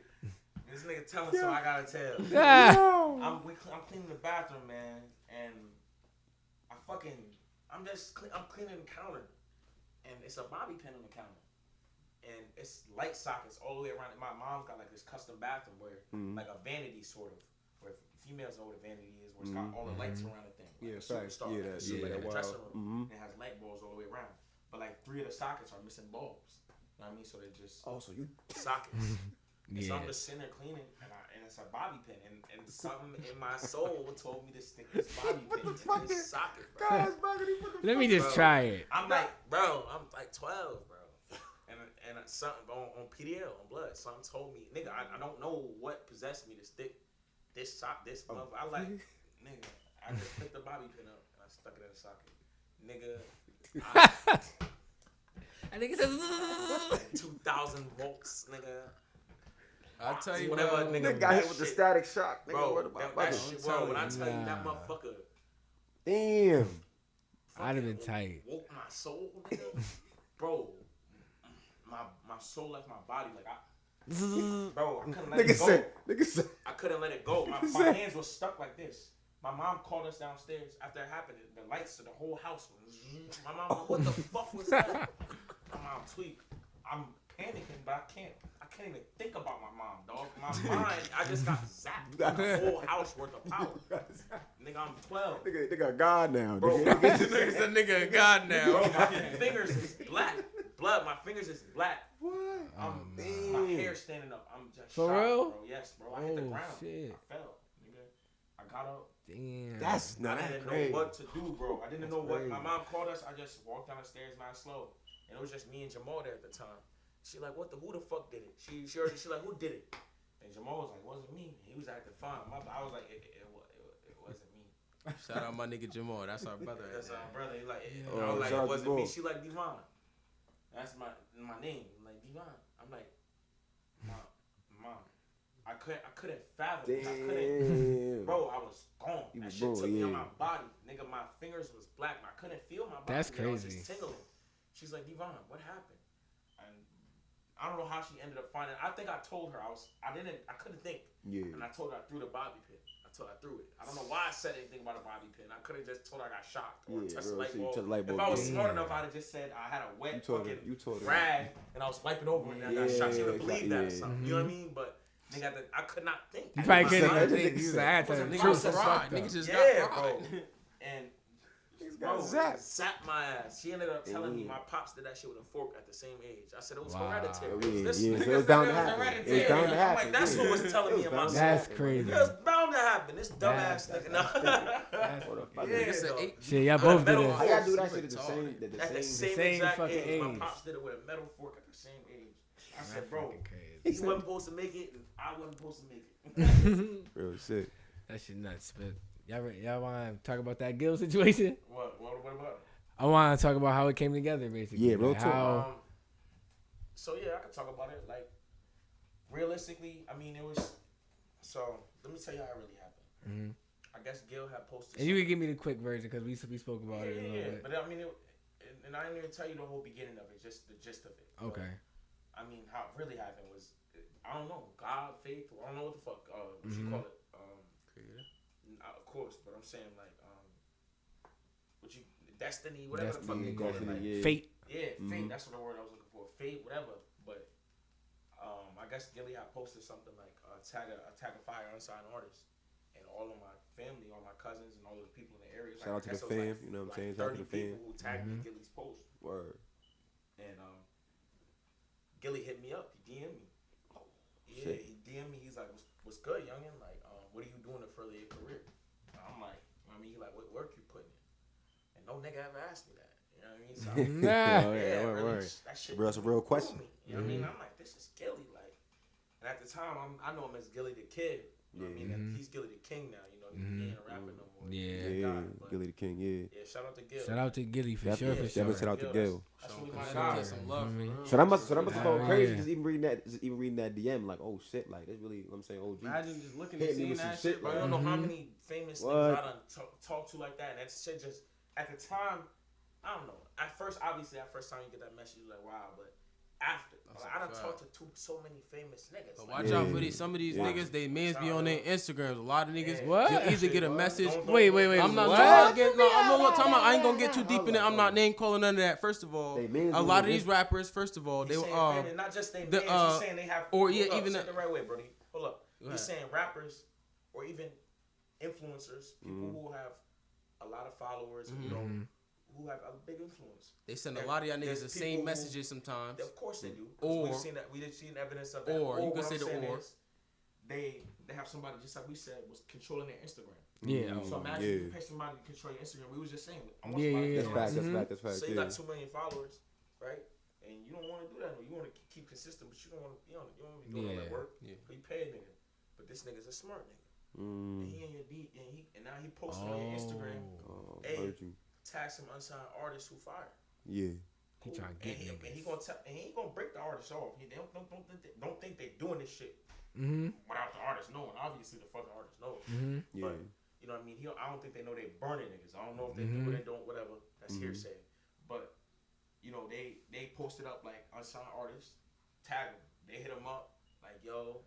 This nigga telling, so I gotta tell. Ah. I'm we, I'm cleaning the bathroom, man, and I fucking I'm just cle- I'm cleaning the counter, and it's a bobby pin on the counter, and it's light sockets all the way around. it. My mom's got like this custom bathroom where Mhm. like a vanity sort of, where females know what a vanity is, where it's got all the lights around the thing. Yeah, like a facts. Yeah, like that a shit super- like like that a dressing wild. room. And It has light bulbs all the way around, but like three of the sockets are missing bulbs. You know what I mean? So they're just Oh, so you sockets. And so Yeah. I'm just sitting cleaning, and, I, and it's a bobby pin, and, and something in my soul told me to stick this bobby pin the fuck in this is- socket, bro. guys, baggity, what the Let me just Bro. try it. I'm like, bro, I'm like 12, bro, and and something on, on PDL on blood, something told me, nigga, I, I don't know what possessed me to stick this sock, this Oh. mother. I like, nigga, I just picked the bobby pin up and I stuck it in the socket, nigga. I, I think it says. 2,000 volts, nigga. I tell you Whatever, what, nigga. Nigga got that hit with the static shock. Nigga, Bro, what about that, brother? that shit, bro, when I tell you that motherfucker Damn. I'd have been fucking tight. Woke my soul, nigga. Bro, my my soul left my body. Like I, bro, I couldn't let Nigga it go. said, nigga said, I couldn't let it go. My, my said- hands were stuck like this. My mom called us downstairs after it happened. The lights of the whole house. Was, my mom, like, what the fuck was that? My mom tweet. I'm panicking, but I can't. I can't even think about my mom, dog. My mind, I just got zapped. The whole house worth of power. Nigga, I'm 12. nigga, nigga, God now. Bro, nigga. my nigga's a nigga of God Bro, now. my fingers is black. Blood, my fingers is black. What? I'm, oh, man. my hair standing up. I'm just For shocked, real? bro. Yes, bro. I hit the Oh, ground. shit. I fell, nigga. I got up. Damn. That's not that I didn't that know what to do, bro. I didn't That's know what. My mom called us. I just walked down the stairs, man, slow, and it was just me and Jamal there at the time. She like, what the? Who the fuck did it? She she already she like, who did it? And Jamal was like, wasn't me. He was acting fine. My, I was like, it, it, it, it, it wasn't me. Shout out my nigga Jamal. That's our brother. That's our brother. He like, it, Oh, I was oh, like, shout out it to wasn't Bo. me. She like Devon. That's my my name. I'm like Devon. I'm like, mom, mom. I couldn't I couldn't fathom. it. I couldn't. Damn. Bro, I was gone. You that was shit gone, took me on my body. Nigga, my fingers was black. I couldn't feel my body. That's nigga. I was crazy. just tingling. She's like, Devon, what happened? And I don't know how she ended up finding. I think I told her I was. I didn't. I couldn't think, Yeah. and I told her I threw the bobby pin. I told her I threw it. I don't know why I said anything about a bobby pin. I could have just told her I got shocked or Yeah, touched the bro, light so you touched the light If I was yeah. smart enough, I'd have just said I had a wet You told her. fucking You told her. rag and I was wiping over it and I got Yeah, shot. She would have believed that or yeah. something. You know what I mm-hmm. mean? But nigga, the, I could not think. You I probably didn't couldn't mind. That even think. You was like, I had to Wasn't the Niggas just was fried. fucked just Yeah, got bro. fried. And Niggas bro, got zapped. zapped my ass. She ended up telling me my pops did that shit with a fork at the same age. I said it was Wow. hereditary. Oh, yeah, this yeah. nigga. It was bound to happen. It was hereditary. bound to I'm happen. like, that's yeah. what was telling It me in my soul. That's happen, crazy. It was bound to happen. This dumbass That's- nigga. that's- No. Hold up, I Yeah, did. It's a dog. eight- Shit, y'all both did metal it. How y'all do that shit at the same, at the At the same, same, same exact fucking age. My pops did it with a metal fork at the same age. I said, bro, he wasn't supposed to make it, and I wasn't supposed to make it. real shit. That shit nuts. But y'all, y'all want to talk about that Gil situation? what? What? What about? I want to talk about how it came together, basically. Yeah, real Like, talk. How, Um, so yeah, I could talk about it. Like, realistically, I mean, it was. So let me tell you how it really happened. Mhm. I guess Gil had posted. And you can give me the quick version because we we spoke about yeah, it a yeah, little yeah. bit. But I mean, it, and, and I didn't even tell you the whole beginning of it, just the gist of it. But, Okay. I mean, how it really happened was, I don't know, God, faith, I don't know what the fuck, uh, what you Mhm. call it. N- of course, but I'm saying like, um, what you, destiny, whatever the fuck you call it. Like, yeah. Fate. Yeah, fate. Mhm. That's what the word I was looking for. Fate, whatever. But um, I guess Gillie had posted something like uh, tag a, a tag a fire unsigned artist, and all of my family, all my cousins, and all of the people in the area. Shout out to the I guess it was fam, you know what I'm saying? Shout out to the people fam. who tagged Mm-hmm. me Gillie's post, Word. and um, Gillie hit me up. He DM'd me. Yeah, Shit. he DM'd me. He's like, "What's, what's good, youngin? Like, um, what are you doing to further your career?" And I'm like, I mean, he like, "What work you putting in?" And no nigga ever asked me that. You know what I mean? So, Nah. Oh, yeah, yeah, word, really, word. that shit Real- that's a real question. Me. You know what I mean? Mm-hmm. I'm like, this is Gillie, like. And at the time, I'm, I know him as Gillie the Kid. You know what I mean? And he's Gillie the King now. You know, he ain't a mm-hmm. rapper no more. Yeah. Thank Yeah, God, Gillie the King, yeah. Yeah, shout out to Gil. Shout out to Gillie for Definitely, sure, for definitely sure. shout out to Gil, Gil. That's, that's really Show my him some love. I mean, for. So that must, so that must have Hell felt crazy. yeah. Just even reading that, just even reading that DM, like, oh shit, like that's really, I'm saying, OG. Imagine just looking Hit and seeing that shit, shit, Bro, bro. don't know how Mhm. many famous What? niggas I done talk, talk to like that, and that shit just at the time, I don't know. At first, obviously, at first time you get that message, you're like, wow, but after, That's like, a I done fact. talked to two, so many famous niggas. But like, watch Yeah. out for these. Some of these Yeah. niggas, they mans be on their. Instagrams. A lot of niggas, Yeah. What? you'll either get a Don't- message. don't- Wait, wait, wait. I'm not what? talking about, no, I'm not talking about, I ain't gonna get too deep in it. I'm not name calling none of that. First of all, a lot of these rappers, first of all, they were, saying uh, not just they the, fans, uh, he's saying they have, or yeah, up, even say the- the right way, Brody. Hold up. Go He's ahead. saying rappers, or even influencers, people Mm-hmm. who have a lot of followers, and, you know, mm-hmm. who have a big influence. they send a lot of y'all niggas the people same who- messages sometimes. Of course they do. Or- we've seen that. We did seen evidence of that. or, you what could I'm say the saying or. is, They they have somebody just like we said was controlling their Instagram. Yeah. So mm, imagine yeah. you pay somebody to control your Instagram. We was just saying. I want Yeah, somebody yeah, That's fact, that's fact, that's fact. So you yeah. got two million followers, right? And you don't want to do that. No, you want to keep consistent, but you don't want to. You don't, you don't want to be doing all that work. Yeah. But you pay a nigga. But this nigga's a smart nigga. Mm. And he in your D and he and now he posting on your Instagram, Oh, Hey. heard you. tag some unsigned artists who fired. Yeah. He trying to and get he, and he gonna tell, and he ain't gonna break the artist off. He, don't, don't, don't, think they, don't think they're doing this shit Mm-hmm. without the artist knowing. Obviously, the fucking artist knows. Mm-hmm. Yeah. But you know what I mean? He, I don't think they know they burning niggas. I don't know if they Mhm. do it, they don't, whatever. That's Mhm. hearsay. But you know, they they posted up like unsigned artists, tag them. They hit them up like, yo,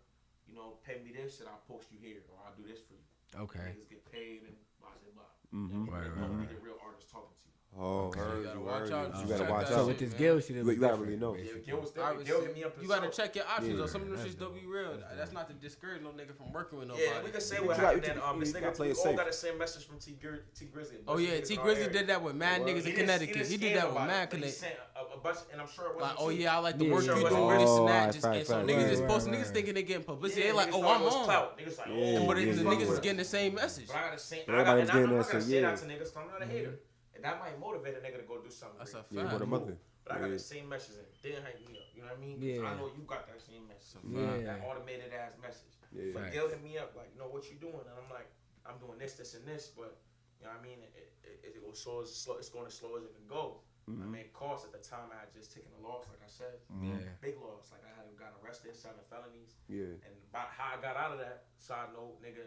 you know, pay me this and I'll post you here or I'll do this for you. Okay. Niggas get paid and blah blah blah. Mhm. Know, Right, right, right. real artist talking to you. Oh, Okay. heard You gotta you, watch heard out. you. You gotta watch that So with this man. Gil shit, it You- gotta really know. Yeah. Gil was there. Gil hit me up. you gotta check your options. Yeah. though. Some of them That's shits don't be real. That's not to discourage no nigga from working with nobody. Yeah, we can say what gotta- happened. Then um, this nigga play we it all safe. got the same message from T Tee Grizzley. Oh yeah, Tee Grizzley did that with mad niggas in Connecticut. He did that with mad Connecticut. a, a bunch, and I'm sure it Like, wasn't oh yeah, I like the Yeah, work you it doing, wasn't- this and Oh, that. right, Just, right, and so right, niggas right, is posting, right. niggas thinking they getting publicity. Yeah, they like, oh, I'm on. Niggas like, oh, But yeah, it, the niggas is getting the same message. But I gotta say, But I got, everybody's and I'm, getting that not gonna say yeah. that to niggas. 'cause I'm not a hater, and that might motivate a nigga to go do something. That's a great. Yeah, fact. what a mother. But I got Yeah. the same message and it didn't hype me up. You know what I mean? Yeah. I know you got that same message. Yeah. That automated ass message. Yeah. But Facts. Gil hit me up like, you know what you doing? And I'm like, I'm doing this, this, and this. But you know what I mean? It, it, it, it will slow as slow. It's going as slow as it can go. I Mhm. mean, cost at the time I had just taken a loss, like I said, Yeah. big loss. Like I had gotten arrested, seven felonies, Yeah. and about how I got out of that. Side note, nigga,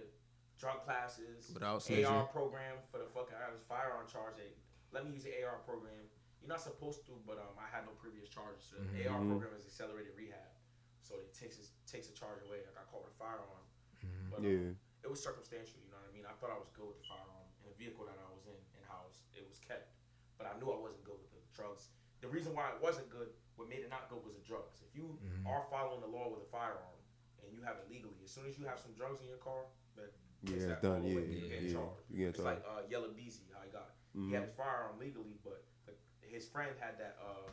drug classes, Without AR snitching. program for the fucking I was firearm charge. They let me use the AR program. You're not supposed to, but um, I had no previous charges. So the AR Mhm. program is accelerated rehab, so it takes it takes a charge away. I got caught with a firearm, but um, Yeah. it was circumstantial. You know what I mean? I thought I was good with the firearm and the vehicle that I was in in house. It was kept, but I knew I wasn't good with the drugs. The reason why it wasn't good, what made it not good, was the drugs. If you are following the law with a firearm and you have it legally, as soon as you have some drugs in your car, that Yeah, that done. Yeah, yeah, yeah. charged. You get It's charged. like uh, Yella Beezy, how he got. He Mhm. had his firearm legally, but the, his friend had that uh,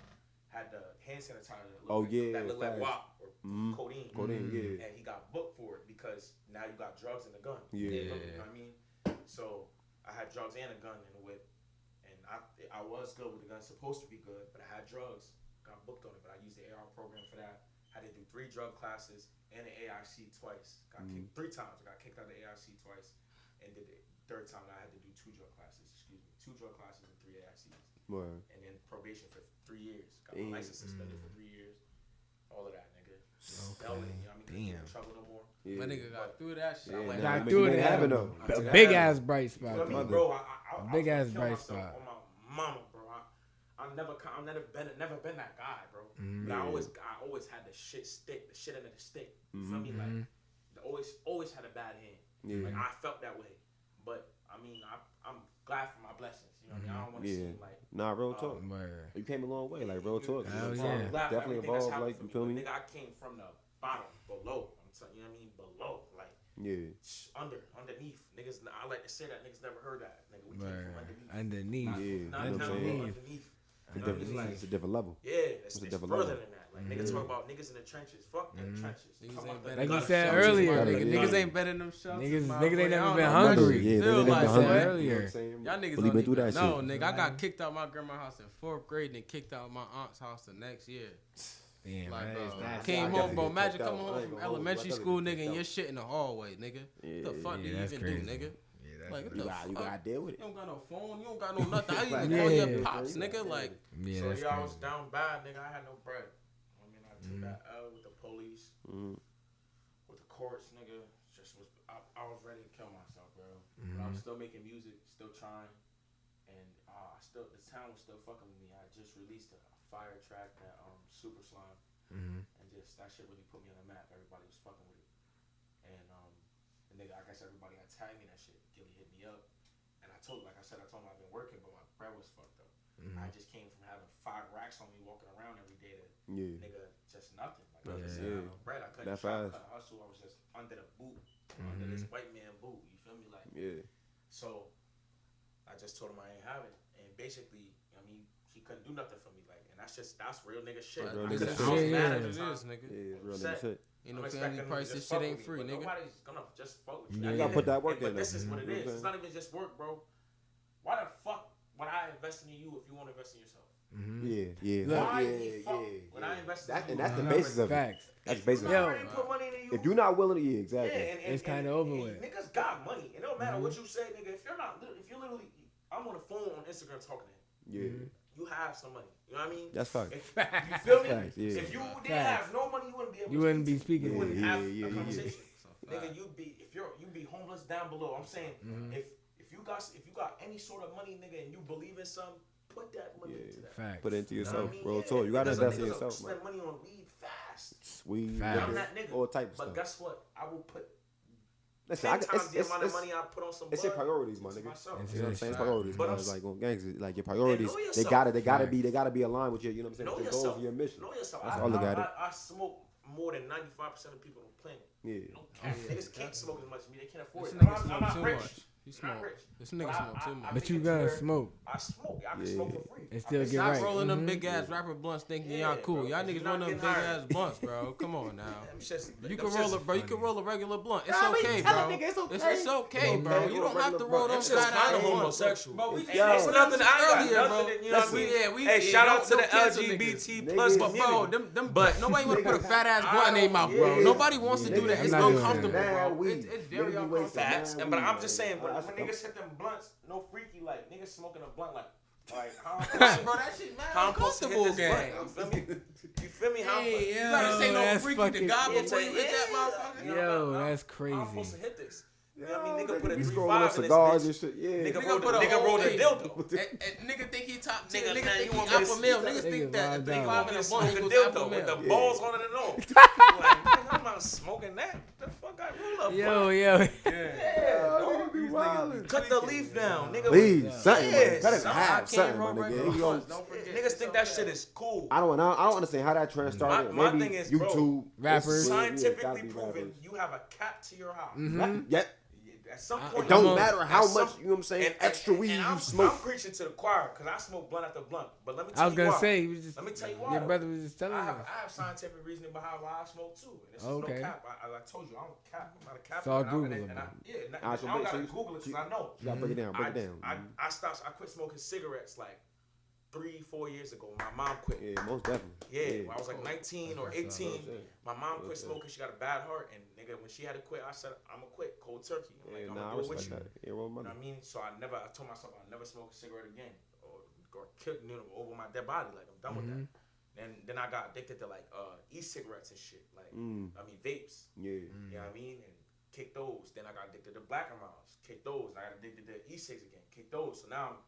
had the hand sanitizer. That looked Oh, like, yeah, that looked like facts. WAP or Mhm. codeine. Codeine, yeah. And he got booked for it because now you got drugs and a gun. Yeah. You know what I mean? So I had drugs and a gun in the whip, and I I was good with the gun, supposed to be good, but I had drugs. Got booked on it, but I used the AR program for that. Had to do three drug classes and the AIC twice. Got Mm-hmm. kicked three times. I got kicked out of the AIC twice, and did the third time. I had to do two drug classes. Excuse me, two drug classes and three AICs, Word. and then probation for three years. Got Damn. my license suspended for three years. All of that, nigga. Okay. Hell, you know I mean? Couldn't in Damn. trouble no more. Yeah. My nigga got through that shit. Yeah, Got nah, Got make- through make it. it happen, though. I A big ass bright You spot. feel me, Mother. bro? I, I, I, big I ass bright spot. On my mama, bro. I, I've never, I've never been, never been that guy, bro. Mhm. But I always, I always had the shit stick, the shit under the stick. You feel me? Mhm. Like, the always, always had a bad hand. Yeah. Like I felt that way, but I mean, I, I'm glad for my blessings. You know what I mean? I don't want to yeah. seem like nah, real uh, talk. Oh, you came a long way, like real talk. Hell yeah, I'm glad definitely evolved. Like you feel me? Nigga, I came from the bottom, below. I'm telling you, know what I mean, below, like. Yeah. Under, underneath, niggas. I like to say that niggas never heard that. Nigga, we right. came from underneath. Underneath, not, yeah. Not, you know what I'm saying? Underneath. It's, a different level. Yeah, it's, it's, it's further level. than that. Like mm. niggas talk about niggas in the trenches. Fuck the mm-hmm. trenches. Niggas like you said earlier, niggas, niggas ain't better than them shots. Niggas, niggas ain't never been hungry. Yeah, they never been hungry. Earlier. Y'all niggas don't even, through that no, nigga, I got kicked out my grandma's house in fourth grade and kicked out my aunt's house the next year. Damn, like, man, uh, came home, bro. Magic coming home from elementary school, nigga, and your shit in the hallway, nigga. What the fuck do you even do, nigga? Like, what you, the got, fuck? you gotta deal with it. You don't got no phone. You don't got no nothing. I even like, call yeah, your pops, nigga. Like, yeah, so y'all was down bad, nigga. I had no bread mm-hmm. with, the, uh, with the police, mm-hmm. with the courts, nigga. Just was I, I was ready to kill myself, bro. Mm-hmm. But I'm mm-hmm. still making music, still trying, and uh, still the town was still fucking with me. I just released a fire track that um Super Slime, mm-hmm. and just that shit really put me on the map. Everybody was fucking with it, and um and nigga, I guess everybody got tagged me that shit. Gillie hit me up, and I told like I said I told him I've been working, but my bread was fucked up. Mm-hmm. I just came from having five racks on me walking around every day to yeah. nigga just nothing. Like, I just yeah. said, I no bread. I couldn't That's try, I couldn't hustle. I was just under the boot, mm-hmm. under this white man boot. You feel me? Like, yeah. So I just told him I ain't having it. And basically, I mean, he couldn't do nothing for me. Like, and that's just, that's real nigga shit. Real nigga shit. Yeah, yeah. It is, nigga. Yeah, real nigga shit. Ain't no family price. This shit ain't free, nigga. Nobody's gonna just fuck with you. Yeah. You gotta put that work and, in. But this is what it is. It's not even just work, bro. Why the fuck would I invest in you if you won't invest in yourself? Mm-hmm. Yeah, yeah, Why yeah, yeah, yeah. When I invest, that, and that's the basis of facts. it. That's the basis of it. Put money in you. If you're not willing to, yeah, exactly. Yeah, and, and, it's kind of over and, with. Niggas got money. It don't matter mm-hmm. what you say, nigga. If you're not, if you're literally, I'm on the phone on Instagram talking to him. Yeah. Mm-hmm. You have some money. You know what I mean? That's facts. If, you feel me? Facts, yeah. If you didn't facts. have no money, you wouldn't be able. You wouldn't be speaking. You wouldn't have a conversation. Nigga, you'd be if you're you'd be homeless down below. I'm saying mm-hmm. if if you got if you got any sort of money, nigga, and you believe in some put that money yeah, into that. Facts. Put it into yourself, you know I mean? bro. Yeah. You gotta invest in yourself. Spend money on weed fast. Weed, fast. I'm that nigga. All types. But stuff. guess what? I will put. Listen, 10 I, times it's, the it's, amount of money I put on some. It's your priorities, my nigga. Myself. It's, you know what I'm saying? It's priorities. But man. like on gangs, like your priorities. They gotta, they gotta be, they gotta be aligned with your. You know what I'm saying? Know go yourself. your mission. Know yourself. That's I, all I, I, I, I smoke more than 95 percent of people on the planet. Yeah. Don't care. Niggas can't smoke as much as me. They can't afford it. I'm, I'm not rich. He smoked. This nigga smoked too much. But you gotta smoke. I smoke. I can yeah. smoke for free. And still I get right. Stop rolling mm-hmm. them big ass yeah. rapper blunts thinking yeah, y'all cool. Bro. Y'all niggas rolling them big ass blunts, bro. Come on now. You can roll a bro. You can roll a regular blunt. It's okay, bro. Nigga, it's okay, bro. You don't have to roll them shit out of homosexual. But we just nothing earlier, bro. Hey, shout out to the LGBT plus community. But nobody wanna put a fat ass blunt in their mouth, bro. Nobody wants to do that. It's uncomfortable, bro. It's very uncomfortable. But I'm just saying like, when niggas hit them blunts, no freaky like niggas smoking a blunt like. Like, how bro, that shit mad uncomfortable game. You feel me? You feel me? How yo, you gotta say no freaky to God before you hit that motherfucker. Yo, no, that's crazy. I'm supposed to hit this. You I mean? Nigga put a three five in this bitch. Yeah. Nigga, nigga put a, nigga rolled a dildo. nigga think he top nigga. Nigga, think he alpha male. Niggas think that a three five and a one equals alpha. With the balls on it and all. Like, I'm not smoking that. The fuck I roll up. Yo, yo. Yeah. Cut the leaf down, nigga. Leave something. Cut it half, something, my nigga. Niggas think that shit is cool. I don't know. I don't understand how that trend started. My thing is, YouTube rappers scientifically proven. You have a cat to your house. Yep some point, it don't I'm matter how much you know what I'm saying. And, and, extra weed and, you smoke. I'm preaching to the choir because I smoke blunt after blunt. But let me tell I was you gonna why. say, you just, let me tell you why. Your brother was just telling I. I have scientific reasoning behind why I smoke too. And this okay. is no cap. I, I, I told you, I don't cap. I'm not a cap. So I Google it. Yeah, I don't gotta Google it because I know. You gotta break it down. Break it down. I stopped. I quit smoking cigarettes like three, four years ago. My mom quit. Yeah, most definitely. Yeah, yeah. I was like 19 or 18. My mom quit smoking. She got a bad heart, and nigga, when she had to quit, I said, "I'm gonna quit cold turkey." I'm like, yeah, "I'm nah, gonna do you." That. Yeah, well, you know what I mean? So I never, I told myself I'll never smoke a cigarette again, or or kill, you know, over my dead body. Like I'm done mm-hmm. with that. And then I got addicted to like uh, e-cigarettes and shit. Like mm. I mean vapes. Yeah. Mm. You know what I mean? And kick those. Then I got addicted to black and Kicked Kick those. I got addicted to e-cigs again. Kick those. So now I'm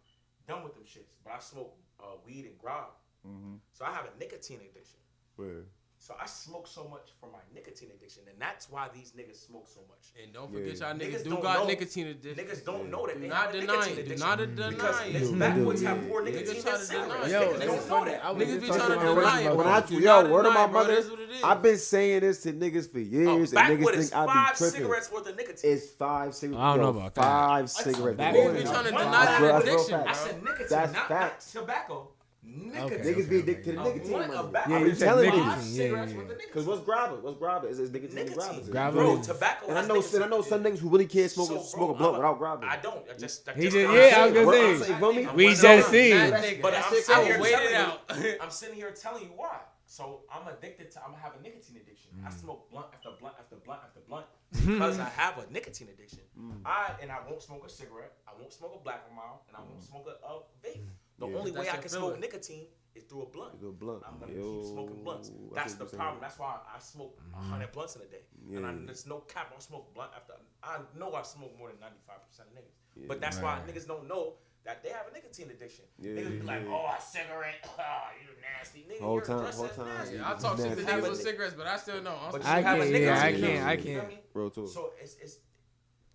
done with them shits. But I smoke uh, weed and grog. Mm-hmm. So I have a nicotine addiction. Where? So I smoke so much for my nicotine addiction, and that's why these niggas smoke so much. And don't forget yeah. y'all niggas, niggas do got know, nicotine addiction. Niggas don't know that do not have denying, nicotine. Do not deny Because niggas backwards yeah. have more nicotine niggas than cigarettes. Yo, niggas don't know that. Niggas be trying to deny it, bro. I, yo, word of my mother, I've been saying this to niggas for years, oh, and niggas think I be tripping. five cigarettes worth of nicotine. It's five cigarettes. I don't know about that. Five cigarettes. Niggas be trying to deny that addiction. I said nicotine, not tobacco. Okay, niggas be addicted to the nicotine. One, about, yeah, you telling niggas. Yeah, yeah, yeah. Because what's grabba? What's grabba? Is it's nicotine. nicotine. Grabba. grabba. Bro, tobacco. And I know, and I know some niggas who really can't smoke so, a, smoke a blunt I'm without grabbing. I don't. I just. I just, he just I'm yeah, I'm gonna say. Saying, we just see. But I'm sitting here telling you. I'm sitting here telling you why. So I'm addicted to. I'm gonna have a nicotine addiction. I mm. smoke blunt after blunt after blunt after blunt mm. because I have a nicotine addiction. Mm. I and I won't smoke a cigarette. I won't smoke a black mile, and I won't smoke a vape. The yeah. only way I can smoke nicotine is through a blunt. Through a blunt. I'm gonna Yo, keep smoking blunts. That's the problem. That's why I, smoke mm-hmm. hundred mm-hmm. blunts in a day. Yeah. And I, there's no cap. I smoke blunt after. I know I smoke more than ninety five percent of niggas. Yeah, but that's man. why niggas don't know that they have a nicotine addiction. Yeah, niggas yeah, be like, yeah. oh, a cigarette, oh, you nasty nigga. Whole time, whole time. Yeah, I talk shit to niggas with cigarettes, but I still know. I'm but still I, can't, yeah, I can't, I can't, I. Real talk. So it's, it's,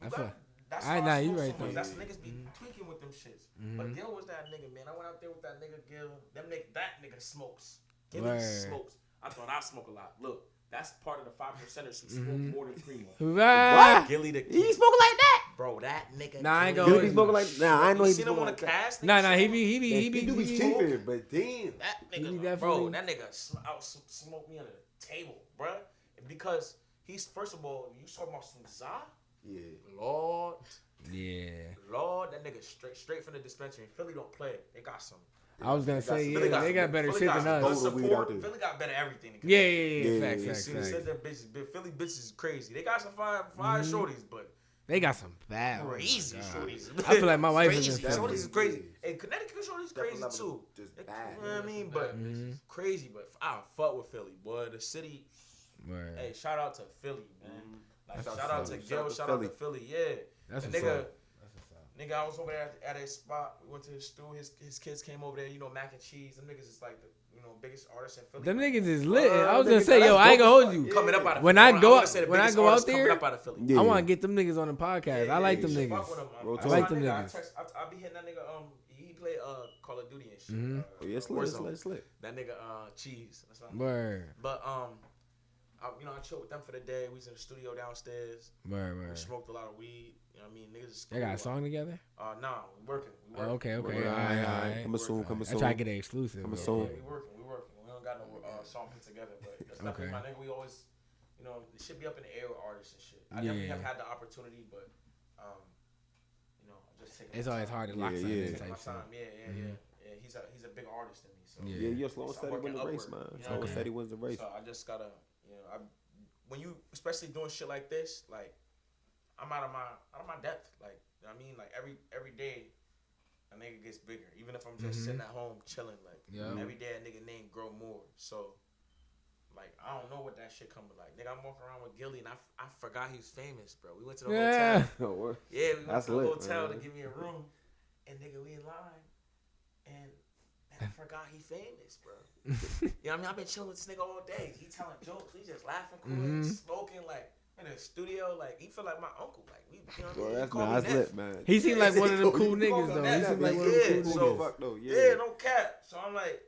I'm feel that's I nah, you right there. That's niggas be mm-hmm. tweaking with them shits. Mm-hmm. But Gil was that nigga, man. I went out there with that nigga Gil. Them nigga, that nigga smokes. Gil smokes. I thought I smoke a lot. Look, that's part of the five percenters who smoke mm-hmm. more than three more. Right. What? Gillie the He smoking like that. Bro, that nigga. Nah, I ain't going. Gillie smoking like. Nah, I know he smoking like that. Nah, nah, he be, he be, he be. He do be cheaper, but damn. That nigga, bro, that nigga out smoked me on the table, bro. Because he's first of all, you talking about some za? Yeah. Lord. Yeah. Lord, that nigga straight straight from the dispensary. Philly don't play. They got some. I was gonna say, yeah, they got better Philly shit than us. Philly got better everything. Yeah, yeah, yeah, yeah. Facts, yeah. facts, facts. Said that bitches, Philly bitches is crazy. They got some fine, fine mm-hmm. shorties, but they got some bad crazy oh shorties. I feel like my wife crazy, is crazy. Shorties is crazy. And hey, Connecticut shorties crazy too. Just bad. You know what I mean? But mm-hmm. crazy, but I fuck with Philly, boy. The city Right. Hey, shout out to Philly, man. Mm-hmm. Like shout out to Philly. Gil, Shout shout out to Philly, yeah. That's a what's nigga, up. nigga, I was over there at, at a spot. We went to his stool. His his kids came over there. You know, mac and cheese. Them niggas is like the you know biggest artists in Philly. Them niggas is lit. Uh, I was gonna say, yo, I ain't gonna hold you. Coming up out of When I go wanna out- when I go out there, up out of Philly. Yeah. I want to get them niggas on the podcast. I like them niggas. Fuck with him. Real I, like them niggas. I, text, I, I be hitting that nigga. Um, he play uh Call of Duty and shit. Mm-hmm. Uh, Oh, yeah, it's lit, it's lit, it's lit. That nigga uh Cheese. That's Word. But um, I, you know, I chilled with them for the day. We was in the studio downstairs. Right, right. We smoked a lot of weed. You know what I mean? Niggas. They got a song together? Uh, no, nah, we working. We working. Oh, okay, okay. All right, all right. All right. Coming soon, come soon. I try to get an exclusive. Coming soon. Yeah, we working, we working. We don't got no uh, song put together, but that's okay. my nigga. We always, you know, it should be up in the air with artists and shit. I yeah. definitely have had the opportunity, but, um, you know, just taking It's always time. hard to lock yeah, yeah. Type my time. Yeah, yeah, mm-hmm. yeah. He's a he's a big artist in me. So yeah, yeah. Yo, Sloan said he wins the race, man. You know said he wins the race. So I just gotta you know, I when you especially doing shit like this, like I'm out of my out of my depth. Like you know I mean, like every every day a nigga gets bigger. Even if I'm just mm-hmm. sitting at home chilling, like every day a nigga name grow more. So like I don't know what that shit coming like. Nigga, I'm walking around with Gillie and i forgot he was famous, bro. We went to the yeah. hotel. yeah, we went That's to the lit, hotel man. to give me a room. And nigga, we in line. And I forgot he famous, bro. you know what I mean? I've been chilling with this nigga all day. He telling jokes. He just laughing, cool, mm-hmm. smoking like in the studio. Like he feel like my uncle. Like we, you know what Bro, that's nice lit, man. He seemed like one of them cool niggas though. He seemed like yeah, one of them cool so, niggas. Yeah. no cap. So I'm like,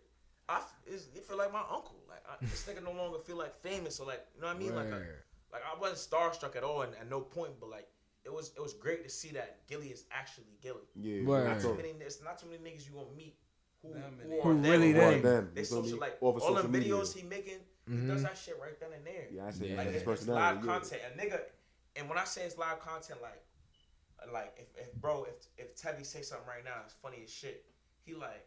I he feel like my uncle. Like I, this nigga no longer feel like famous or like you know what I mean? Right. Like I, like I wasn't starstruck at all and at no point, but like. It was it was great to see that Gillie is actually Gillie. Yeah, right. not too many. It's not too many niggas you gonna meet who, who, who really them. them. They socialite. All the videos media. he making, mm-hmm. he does that shit right then and there. Yeah, I see. Yeah. Like it's, it's live yeah. content. A nigga, and when I say it's live content, like, like if, if bro, if if Tebby say something right now, it's funny as shit. He like.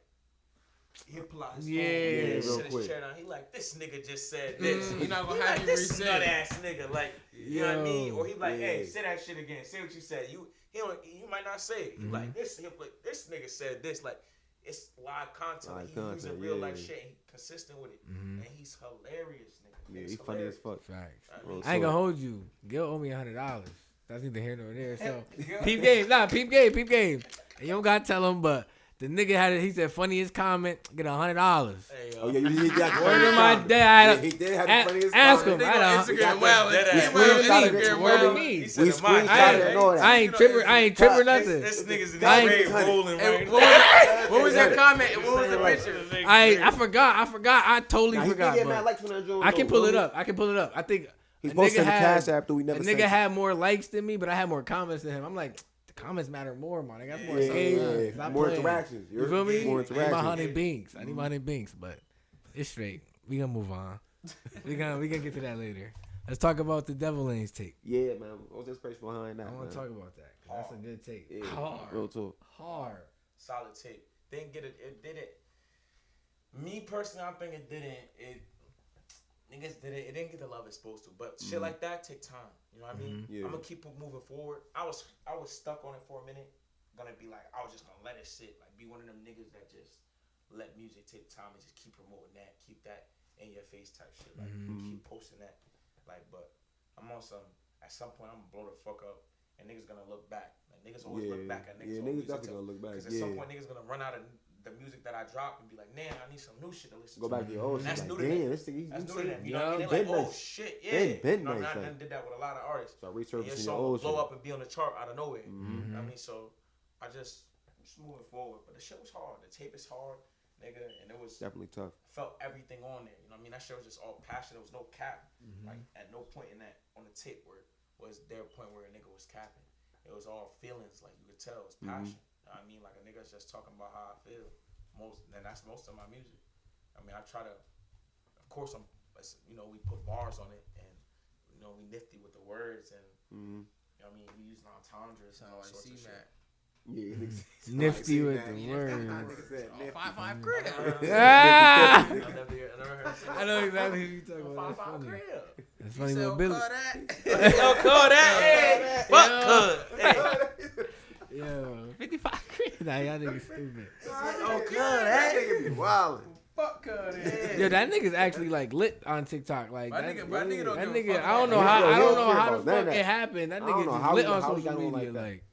He pull out his yeah, phone, yeah, yeah sit his chair down. He like this nigga just said this. Mm, you not gonna this nut ass nigga, like you Yo, know what I mean? Or he like, yeah. hey, say that shit again. Say what you said. You he don't, he might not say it. He mm-hmm. like this. He like this nigga said this. Like it's live content. Live he content, using real yeah. life shit he consistent with it. Mm-hmm. And he's hilarious, nigga. Yeah, he's he funny as fuck. Facts. I, mean, I ain't gonna hold you. Gil owe me a hundred dollars. That's neither here nor there. So peep game, nah, peep game, peep game. And you don't gotta tell him, but the nigga had it. He said funniest comment get a hundred dollars. Hey, Oh yeah, you did that. Word of my day. I had Yeah, he did have a- the funniest ask comment. him. Nigga I on had a- Instagram We well, got that. he We well, it. Instagram Word of well. me. He said We the mic. screenshotted it and all that. I ain't tripping. I ain't tripping nothing. This nigga's in I the ain't- grave rolling right what, now. was, what was that comment? and What was the picture? I I forgot. I forgot. I totally Nah, he forgot. did get but mad likes on that joint. I can pull it up. I can pull it up. I think He a posted nigga the cash app that we a never nigga sent. had more likes than me, but I had more comments than him. I'm like, the comments matter more, man. I got more Yeah, engagement. yeah, yeah. More playing. interactions. you're feel me? More interactions. I need my interactions. hundred binks. I need my hundred binks, but it's straight. We gonna move on. we gonna we gonna get to that later. Let's talk about the Devil Lanes tape. Yeah, man. What's was the inspiration behind that? I want man? to talk about that. That's a good tape. Yeah, Hard. real talk. Hard. Solid tape. Didn't get it. It didn't. Me personally, I think it didn't. It niggas did it. It didn't get the love it's supposed to. But shit mm-hmm. like that take time. You know what I mean? Mm-hmm. Yeah. I'm gonna keep moving forward. I was I was stuck on it for a minute. Gonna be like I was just gonna let it sit. Like be one of them niggas that just let music take time and just keep promoting that. Keep that in your face type shit. Like mm-hmm. keep posting that. Like but I'm on some. At some point, I'm gonna blow the fuck up. And niggas gonna look back. Like niggas always Yeah, look back at niggas. yeah, niggas music definitely too. gonna look back, Because at some point, niggas gonna run out of the music that I dropped and be like, man, I need some new shit to listen Go to. Go back to your old And that's shit. new to them. this thing, That's new to them. You know what I mean? Like, oh shit, yeah. Been- been you know, nice, I like. done did that with a lot of artists. Start And your resurfacing your song old blow shit. up and be on the chart out of nowhere. Mhm. You know what I mean? So I just, just moving forward. But the shit was hard. The tape is hard, nigga. And it was, Definitely tough. felt everything on there. You know what I mean? That shit was just all passion. There was no cap. Like at no point in that on the tape where was there a point where a nigga was capping. It was all feelings. Like you could tell it was passion. You know what I mean? Like a nigga's just talking about how I feel. Most and that's most of my music. I mean, I try to. Of course, I'm. You know, we put bars on it, and you know, we nifty with the words, and Mm-hmm. you know, what I mean, we use entendres and Sound all like sorts of shit. C-Mac. Yeah, Nifty Like, with see the that? words. Nigga said nifty. Five five crib. Ah! I never, I never heard say I know exactly who you're talking about. That's five funny. crib. That's You funny said, with Billy. "Call that." Yo, call that. Hey, fuck cuz. Hey. Yo, 55 quid. Nah, y'all niggas stupid. Oh, cuz That that. nigga be wildin'. Fuck cut it. Yo, that nigga's actually like lit on TikTok. Like My that, nigga, my nigga don't that give a nigga, fuck I don't know about how, that. I don't don't know care how the about none of fuck that. it happened. That I don't nigga know just how lit he- on how he social on media. like that. Like,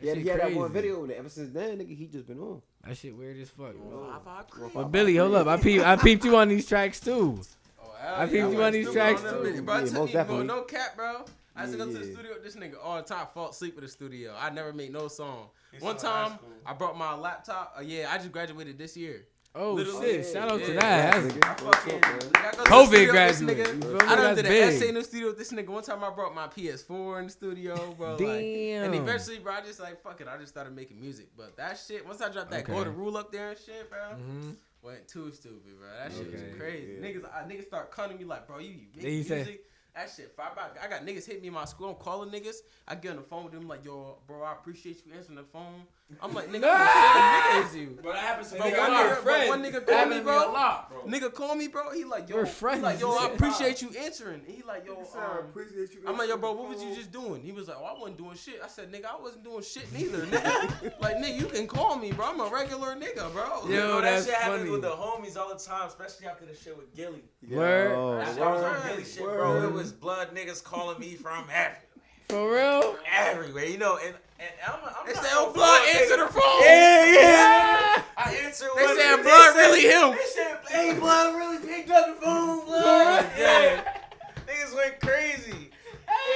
Yeah, that he shit had that crazy. one video, and ever since then, nigga, he just been on. That shit weird as fuck. bro. Five five. But Billy, hold up. I peep, I peeped you on these tracks too. Oh, I peeped you on these tracks, too. bitch. Bro, I Yeah, tell most bro, definitely. no cap, bro. I used to go to the yeah. studio. This nigga all the time fall asleep in the studio. I never made no song. He One sound time. I brought my laptop. Uh, yeah, I just graduated this year. Oh Literally, shit! Shout out to yeah. that. That's- nigga. I fucking I to the COVID studio graduate. nigga. You feel me? I done That's did an big. essay in the studio with this nigga. One time I brought my PS4 in the studio, bro. Like, Damn. and eventually, bro, I just like fuck it. I just started making music. But that shit, once I dropped that Okay. golden rule up there and shit, bro, Mhm. went too stupid, bro. That shit Okay. was crazy. Yeah. Niggas, I, niggas start cutting me like, bro, you, you make Then you say- music. That shit. I got niggas hit me in my school. I'm calling niggas. I get on the phone with them like, yo, bro, I appreciate you answering the phone. I'm like, nigga, I'm the same nigga as you. Bro, that happens to Bro, me. one I'm nigga- bro, one nigga call me, to bro. a lot, bro. Nigga call me, bro. He like, yo, We're he friends. like, yo, I appreciate you answering. He like, yo, I um, appreciate you. I'm like, yo, bro, what was you just doing? He was like, oh, I wasn't doing shit. I said, nigga, I wasn't doing shit neither. Nigga. like, nigga, you can call me, bro. I'm a regular nigga, bro. Yo, Bro, that that's shit happens with the homies all the time, especially after the shit with Gillie. Word. That shit word. was on Gillie shit, bro. It was blood niggas calling me from everywhere. For real? Everywhere, you know, and, and I'm, I'm They said, oh, blood, fuck answer the phone. Yeah, yeah. I answered They one. said, blood, really him. They said, hey, blood really picked up the phone, blood. yeah. Niggas went crazy.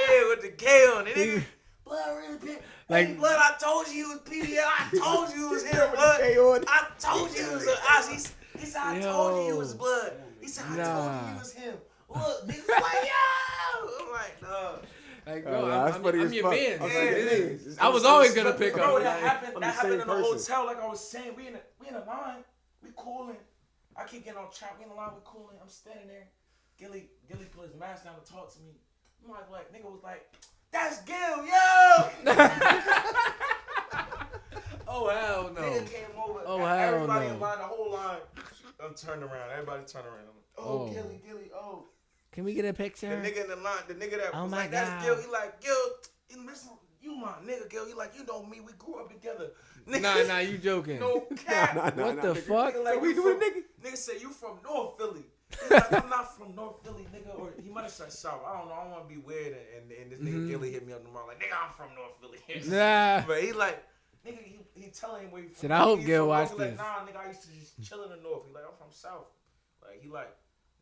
Yeah, with the K on it. Niggas, blood really picked. Like- hey, blood, I told you it was PDL. I told you it was him, blood. I told you it was us. He, he said, I told you it was blood. He said, I told you it was him. Look, niggas like, yo. I'm like, no. Like, Oh, bro, nah, that's I'm, funny I'm, as I'm your fuck. man. I'm Like, saying, this it's- I was always gonna pick Bro, up. that happened. I'm That the happened in a person. hotel. Like I was saying, we in a we in a line. We cooling. I keep getting on trap. We in a line. We cooling. I'm standing there. Gillie Gillie put his mask down to talk to me. I'm like, like nigga was like, that's Gil, yo. Oh hell no. Nigga came over. Oh, hell Everybody no. in line, the whole line. I'm turned around. Everybody turned around. I'm like, oh, Oh. Gillie, Gillie, oh. Can we get a picture? The nigga in the line, the nigga that Oh was my like, that's God. Gil. He like, Gil, he listen, you my nigga, Gil. He like, you know me. We grew up together. Nigga, Nah, nah, you joking. No cap. Nah, nah, what nah, the nigga. fuck? Nigga, like, So we you doing nigga? Nigga say you from North Philly. Like, I'm not from North Philly, nigga. Or he might have said South. I don't know. I don't want to be weird. And, and, and this nigga Mhm. Gillie hit me up tomorrow like, nigga, I'm from North Philly. Nah. But he like, nigga, he, he telling him where he from. Shit, I hope Gil from watch North. He this. Like, nah, nigga, I used to just chill in the north. He like, I'm from south. Like he like,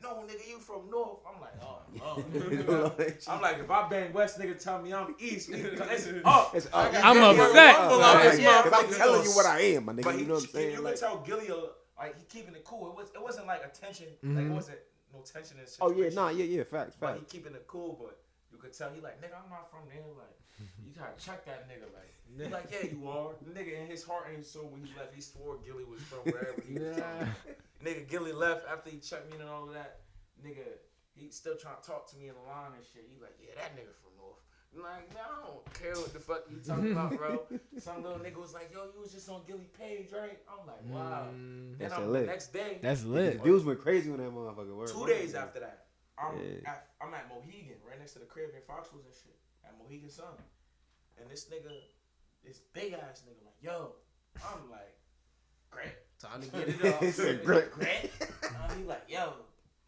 no, nigga, you from north. I'm like, oh, oh. I'm like, if I bang west, nigga, tell me I'm east. Nigga, 'cause it's up. It's up. I got I'm Gillie upset. Rumble Like, out this yeah, 'cause I'm telling you what I am, my nigga. he, You know what I'm saying? you Like, could tell Gillie, like he keeping it cool. It was, it wasn't like a tension. Like Mhm. it wasn't no tension in the oh situation. yeah, nah, yeah, yeah, facts, But he keeping it cool, but you could tell he like, nigga, I'm not from there. Like, you gotta check that nigga. Like, he like, yeah, you are. Nigga in his heart and his soul when he left, he swore Gillie was from wherever he was Yeah. from. Nigga, Gillie left after he checked me and all of that. Nigga, he still trying to talk to me in the line and shit. He like, yeah, that nigga from North. I'm like, no, I don't care what the fuck you talking about, bro. Some little nigga was like, yo, you was just on Gillie page, right? I'm like, wow. Mm, Then That I'm, shit the lit. next day, that's lit. The views went crazy when that motherfucker word. Two days after that, I'm Yeah. at I'm at Mohegan, right next to the crib in Foxwoods and shit, at Mohegan Sun, and this nigga, this big ass nigga, like, yo, I'm like, Grant, Time to get it up. He said, Grant, "Grant." Uh, he like, yo,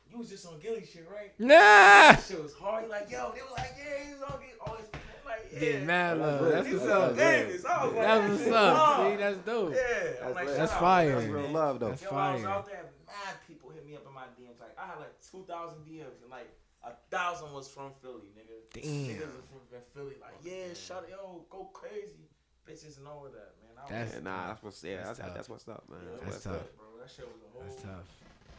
you was just on Gillie shit, right? Nah. That shit was hard. He like, yo, they was like, yeah, he was on Gillie. All these people, I'm like, yeah. Get mad love. lit. That's what's up. on Davis. I was like, That's what's up. hard. See, that's dope. Yeah, That's like. That's fire. That's real love though. That's Yo, I was out there, mad people hit me up in my DMs. Like, I had like 2,000 DMs, and like a thousand was from Philly, nigga. Damn. Niggas was from from Philly, like, yeah, shut it, yo, go crazy. Bitches and all of that, man. I That's- Yeah, nah, that's what's yeah, That's that's, that's what's up, man. yeah, That's That's tough. up. bro. That shit was a whole, That's tough.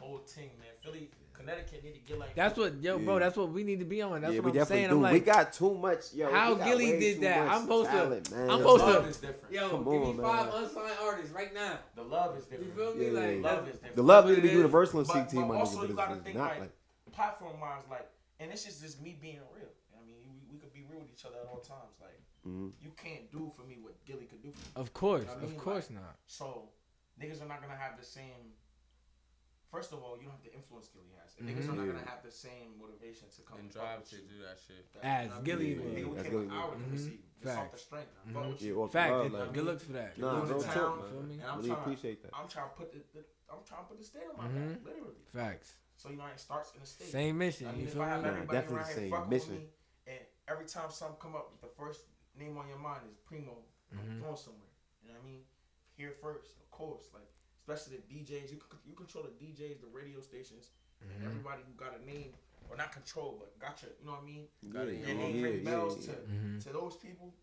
whole thing, man. Philly, Connecticut need to get like. That's what, yo, bro. That's what we need to be on. That's yeah, what we I'm definitely saying. do. I'm like, we got too much. Yo, How we Gillie did that? I'm supposed to- man. I'm the supposed to- love is different. yo, Come give me on, five man. unsigned artists right now. The love is different. You feel me? Yeah, like, yeah. Love is different. The love need to be But it is- universal in But, CT, but my also you but gotta it's think not like, like. platform wise, like, and this is just me being real. I mean, we, we could be real with each other at all times. Like, Mhm. you can't do for me what Gillie could do for me. Of course, I mean, of course not. So niggas are not gonna have the same. First of all, you don't have the influence Gillie has, and niggas Mhm. are not gonna have the same motivation to come And and drive to do that shit. That- As you know I Gillie mean? would. Nigga, we That's came Gillie an hour to would. receive. It's off the strength. I Mhm. Yeah, you. off the Fact, love, like- good looks for that. Nah, Good looks real for that. talk, man. And I'm Really trying. appreciate that. I'm trying to put the, the I'm trying to put the state on my Mhm. back, literally. Facts. So you know, it starts in the state. Same mission. I mean, You if feel I have me? Nah, definitely around here same mission. with me, and every time something come up, the first name on your mind is Primo. I'm Mhm. going somewhere. You know what I mean? Here first, of course. Like especially the DJs, you you control the DJs, the radio stations, Mm-hmm. and everybody who got a name or not control, but got your, you know what I mean? Got it, Yeah, Your name yeah, ring yeah, bells yeah. to Mhm. to those people.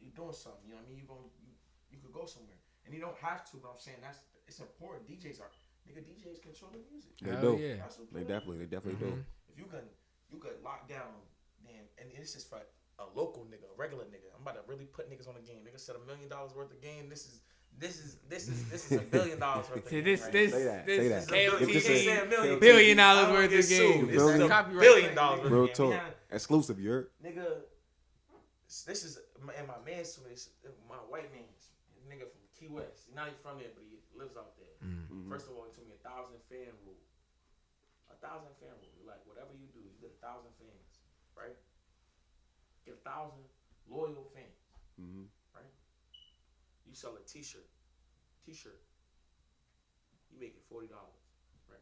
You're doing something. You know what I mean? You going you, you could go somewhere, and you don't have to. But I'm saying that's it's important. DJs are nigga. DJs control the music. They Hell do. yeah. They definitely, they definitely Mhm. do. If you can, you could lock down, damn, and this is for a local nigga, a regular nigga. I'm about to really put niggas on the game. Nigga said a million dollars worth of game. This is, this is, this is, this is a billion dollars worth of See, game. this, right this, Say that, this say is that. This is a million, billion dollars worth of game. sued. You This feel is a Copyright billion dollars worth Real of game. talk. Exclusive, you heard? Nigga, this is and my man's my white man's nigga from Key West. He's not even from there, but he lives out there. Mhm. First of all, he told me a thousand fan rule. A thousand fan rule. Like whatever you do, you get a thousand fans, right? Get a thousand loyal fans. Mhm. You sell a T-shirt. T-shirt. You make it forty dollars, right?